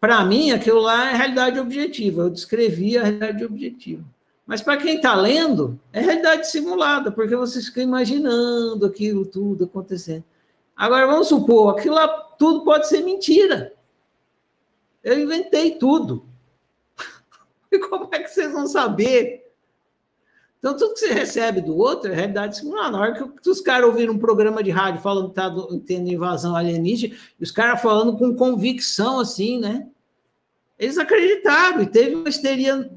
Para mim, aquilo lá é realidade objetiva. Eu descrevi a realidade objetiva. Mas para quem está lendo, é realidade simulada, porque você fica imaginando aquilo tudo acontecendo. Agora, vamos supor, aquilo lá tudo pode ser mentira. Eu inventei tudo. E como é que vocês vão saber então, tudo que você recebe do outro é realidade simulada. Na hora que os caras ouviram um programa de rádio falando que está tendo invasão alienígena, e os caras falando com convicção, assim, né? Eles acreditaram, e teve uma histeria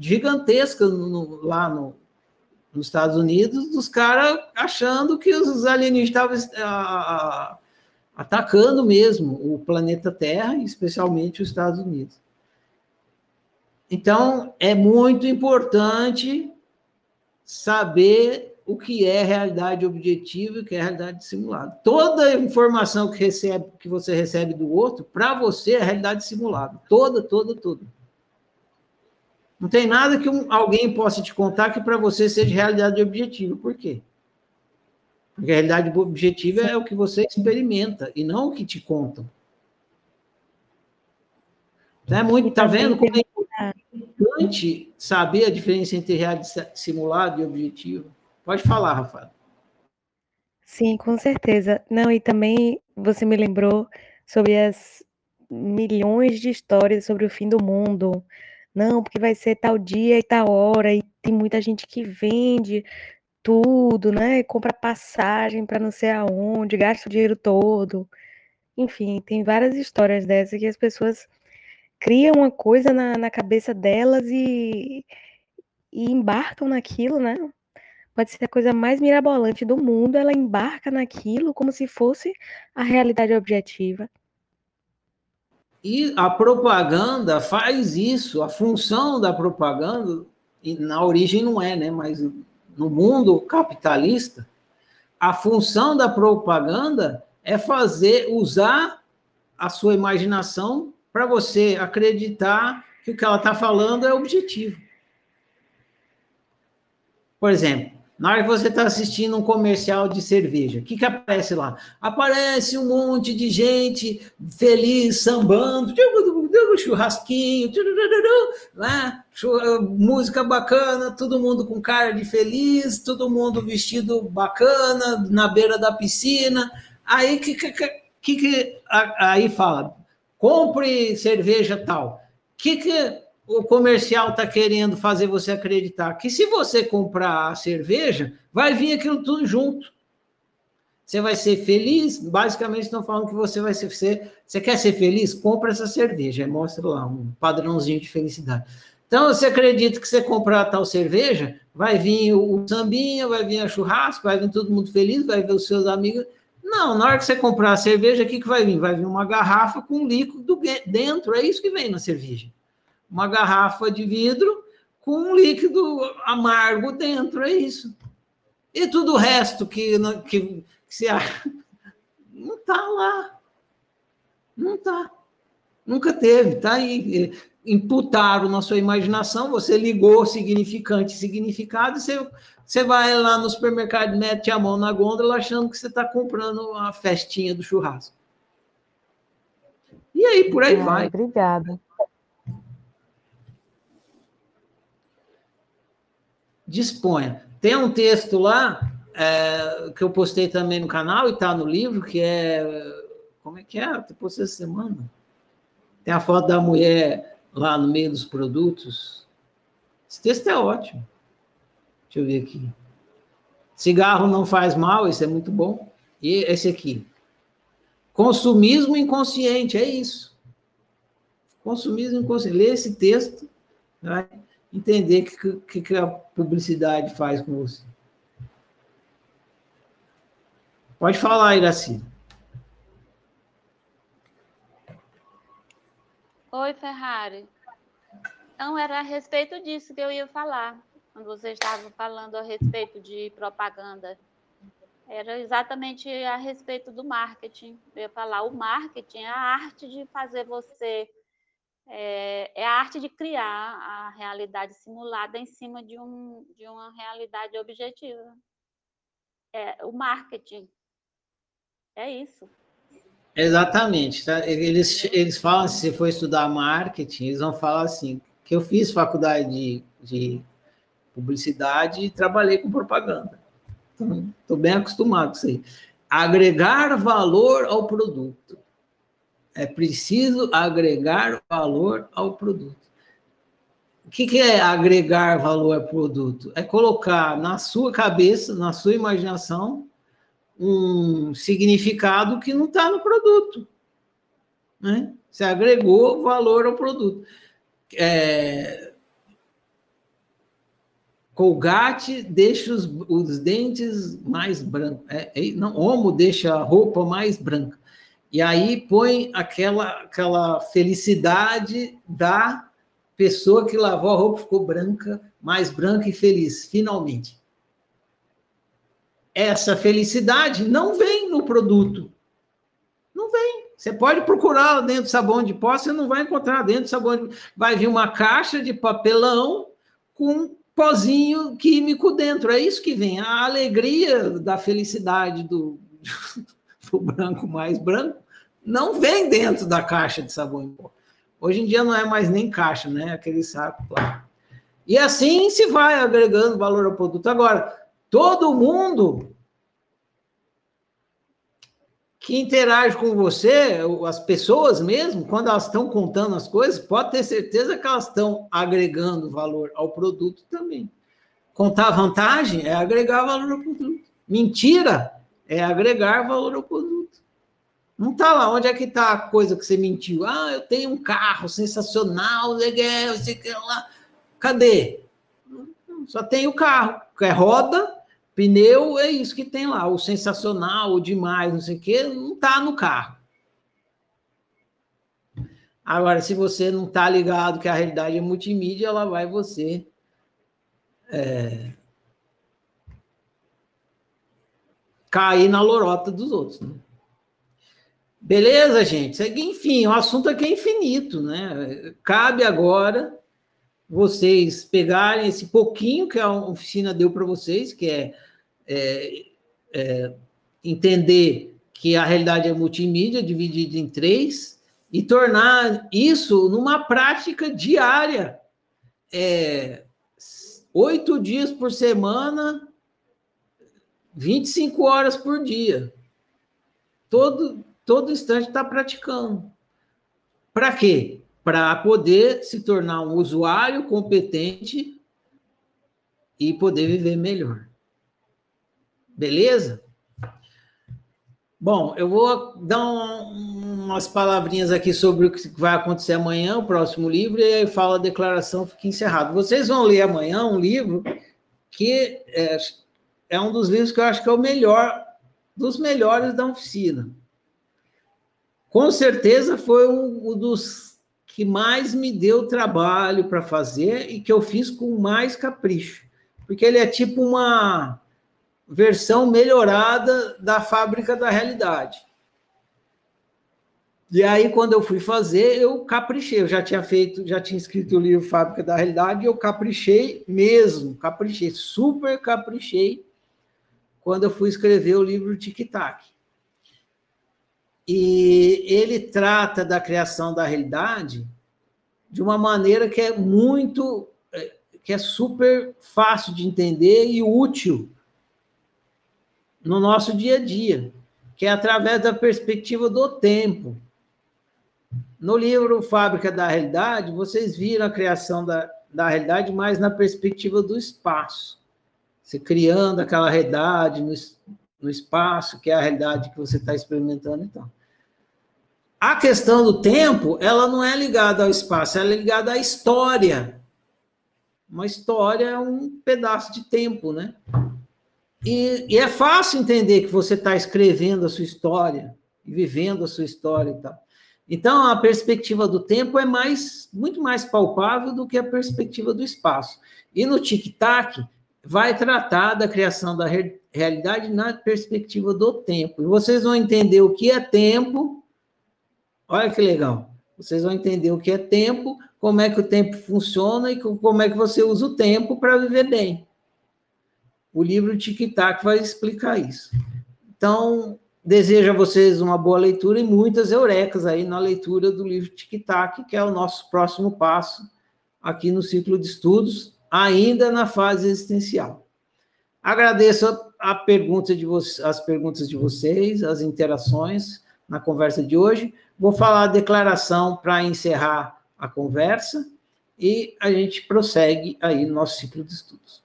gigantesca no, lá no, nos Estados Unidos, dos caras achando que os alienígenas estavam atacando mesmo o planeta Terra, especialmente os Estados Unidos. Então, é muito importante saber o que é realidade objetiva e o que é realidade simulada. Toda informação que, recebe, que você recebe do outro, para você é realidade simulada. Toda, toda, toda. Não tem nada que um, alguém possa te contar que para você seja realidade objetiva. Por quê? Porque a realidade objetiva é o que você experimenta e não o que te contam. Então, é muito, tá vendo como é importante saber a diferença entre realidade simulada e objetivo. Pode falar, Rafael. Sim, com certeza. Não, e também você me lembrou sobre as milhões de histórias sobre o fim do mundo. Não, porque vai ser tal dia e tal hora, e tem muita gente que vende tudo, né? Compra passagem para não sei aonde, gasta o dinheiro todo. Enfim, tem várias histórias dessas que as pessoas criam uma coisa na, na cabeça delas e, e embarcam naquilo, né? Pode ser a coisa mais mirabolante do mundo, ela embarca naquilo como se fosse a realidade objetiva. E a propaganda faz isso, a função da propaganda, na origem não é, né? Mas no mundo capitalista, a função da propaganda é fazer, usar a sua imaginação para você acreditar que o que ela está falando é objetivo. Por exemplo, na hora que você está assistindo um comercial de cerveja, o que, que aparece lá? Aparece um monte de gente feliz, sambando, churrasquinho, lá, música bacana, todo mundo com cara de feliz, todo mundo vestido bacana, na beira da piscina. Aí que, que, que, que aí fala, compre cerveja tal. Que, que o comercial está querendo fazer você acreditar? Que se você comprar a cerveja, vai vir aquilo tudo junto. Você vai ser feliz? Basicamente estão falando que você vai ser. Você, você quer ser feliz? Compra essa cerveja. Mostra lá um padrãozinho de felicidade. Então, você acredita que você comprar tal cerveja, vai vir o, o sambinha, vai vir a churrasco, vai vir todo mundo feliz, vai ver os seus amigos. Não, na hora que você comprar a cerveja, o que, que vai vir? Vai vir uma garrafa com líquido dentro, é isso que vem na cerveja. Uma garrafa de vidro com um líquido amargo dentro, é isso. E tudo o resto que, que, que você acha, não está lá. Não está. Nunca teve, tá aí. Imputaram na sua imaginação, você ligou significante e significado, e você você vai lá no supermercado, mete a mão na gôndola achando que você está comprando a festinha do churrasco. E aí, por aí ah, vai. Obrigada. Disponha. Tem um texto lá é, que eu postei também no canal e está no livro, que é. Como é que é? Eu postei essa semana. Tem a foto da mulher lá no meio dos produtos. Esse texto é ótimo. Deixa eu ver aqui. Cigarro não faz mal, esse é muito bom. E esse aqui. Consumismo inconsciente, é isso. Consumismo inconsciente. Lê esse texto, vai entender o que, que a publicidade faz com você. Pode falar, Iraci. Oi, Ferrari. Não, era a respeito disso que eu ia falar quando você estava falando a respeito de propaganda. Era exatamente a respeito do marketing. Eu ia falar, o marketing é a arte de fazer você. É, é a arte de criar a realidade simulada em cima de, um, de uma realidade objetiva. É, o marketing. É isso. Exatamente. Tá? Eles, eles falam, se você for estudar marketing, eles vão falar assim, que eu fiz faculdade de, de publicidade e trabalhei com propaganda. Estou bem acostumado com isso aí. Agregar valor ao produto. É preciso agregar valor ao produto. O que, é agregar valor ao produto? É colocar na sua cabeça, na sua imaginação, um significado que não está no produto. Né? Você agregou valor ao produto. É, Colgate deixa os, os dentes mais brancos. É, é, não, Homo deixa a roupa mais branca. E aí põe aquela, aquela felicidade da pessoa que lavou a roupa, ficou branca, mais branca e feliz, finalmente. Essa felicidade não vem no produto. Não vem. Você pode procurar dentro do sabão de pó, você não vai encontrar dentro do sabão de... Vai vir uma caixa de papelão com pozinho químico dentro. É isso que vem. A alegria da felicidade do, do branco mais branco não vem dentro da caixa de sabão em pó. Hoje em dia não é mais nem caixa, né? Aquele saco lá. E assim se vai agregando valor ao produto. Agora, todo mundo que interage com você, as pessoas mesmo, quando elas estão contando as coisas, pode ter certeza que elas estão agregando valor ao produto também. Contar vantagem é agregar valor ao produto. Mentira é agregar valor ao produto. Não está lá. Onde é que está a coisa que você mentiu? Ah, eu tenho um carro sensacional, legal, sei que lá. Cadê? Só tem o carro, que é roda, Pneu é isso que tem lá, o sensacional, o demais, não sei o quê, não está no carro. Agora, se você não está ligado que a realidade é multimídia, ela vai você é, cair na lorota dos outros. Né? Beleza, gente? Enfim, o assunto aqui é infinito, né? Cabe agora vocês pegarem esse pouquinho que a oficina deu para vocês, que é, é, é, entender que a realidade é multimídia, dividida em três, e tornar isso numa prática diária. É, oito dias por semana, 25 horas por dia. Todo, todo instante está praticando. Para quê? Para poder se tornar um usuário competente e poder viver melhor. Beleza? Bom, eu vou dar um, umas palavrinhas aqui sobre o que vai acontecer amanhã, o próximo livro, e aí fala a declaração, fica encerrado. Vocês vão ler amanhã um livro que é, é um dos livros que eu acho que é o melhor, dos melhores da oficina. Com certeza foi um, um dos que mais me deu trabalho para fazer e que eu fiz com mais capricho, porque ele é tipo uma versão melhorada da fábrica da realidade. E aí, quando eu fui fazer, eu caprichei. Eu já tinha feito, já tinha escrito o livro Fábrica da Realidade, e eu caprichei mesmo, caprichei, super caprichei, quando eu fui escrever o livro Tic Tac. E ele trata da criação da realidade de uma maneira que é muito, é, que é super fácil de entender e útil no nosso dia a dia, que é através da perspectiva do tempo. No livro Fábrica da Realidade, vocês viram a criação da, da realidade mais na perspectiva do espaço. Você criando aquela realidade no, no espaço, que é a realidade que você está experimentando, então. A questão do tempo, ela não é ligada ao espaço, ela é ligada à história. Uma história é um pedaço de tempo, né? E, e é fácil entender que você está escrevendo a sua história e vivendo a sua história e tal. Então, a perspectiva do tempo é mais, muito mais palpável do que a perspectiva do espaço. E no tic-tac, vai tratar da criação da re realidade na perspectiva do tempo. E vocês vão entender o que é tempo. Olha que legal. Vocês vão entender o que é tempo, como é que o tempo funciona e como é que você usa o tempo para viver bem. O livro Tic Tac vai explicar isso. Então, desejo a vocês uma boa leitura e muitas eurecas aí na leitura do livro Tic Tac, que é o nosso próximo passo aqui no ciclo de estudos, ainda na fase existencial. Agradeço a, pergunta de as perguntas de vocês, as interações na conversa de hoje. Vou falar a declaração para encerrar a conversa e a gente prossegue aí no nosso ciclo de estudos.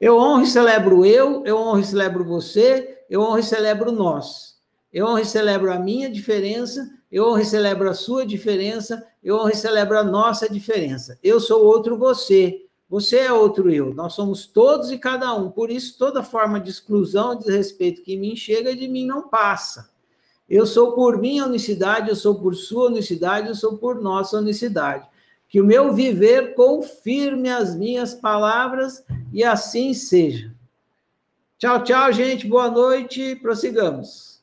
Eu honro e celebro eu, eu honro e celebro você, eu honro e celebro nós. Eu honro e celebro a minha diferença, eu honro e celebro a sua diferença, eu honro e celebro a nossa diferença. Eu sou outro você, você é outro eu. Nós somos todos e cada um. Por isso, toda forma de exclusão, de desrespeito que mim chega, de mim não passa. Eu sou por minha unicidade, eu sou por sua unicidade, eu sou por nossa unicidade que o meu viver confirme as minhas palavras e assim seja. Tchau, tchau, gente. Boa noite. Prossigamos.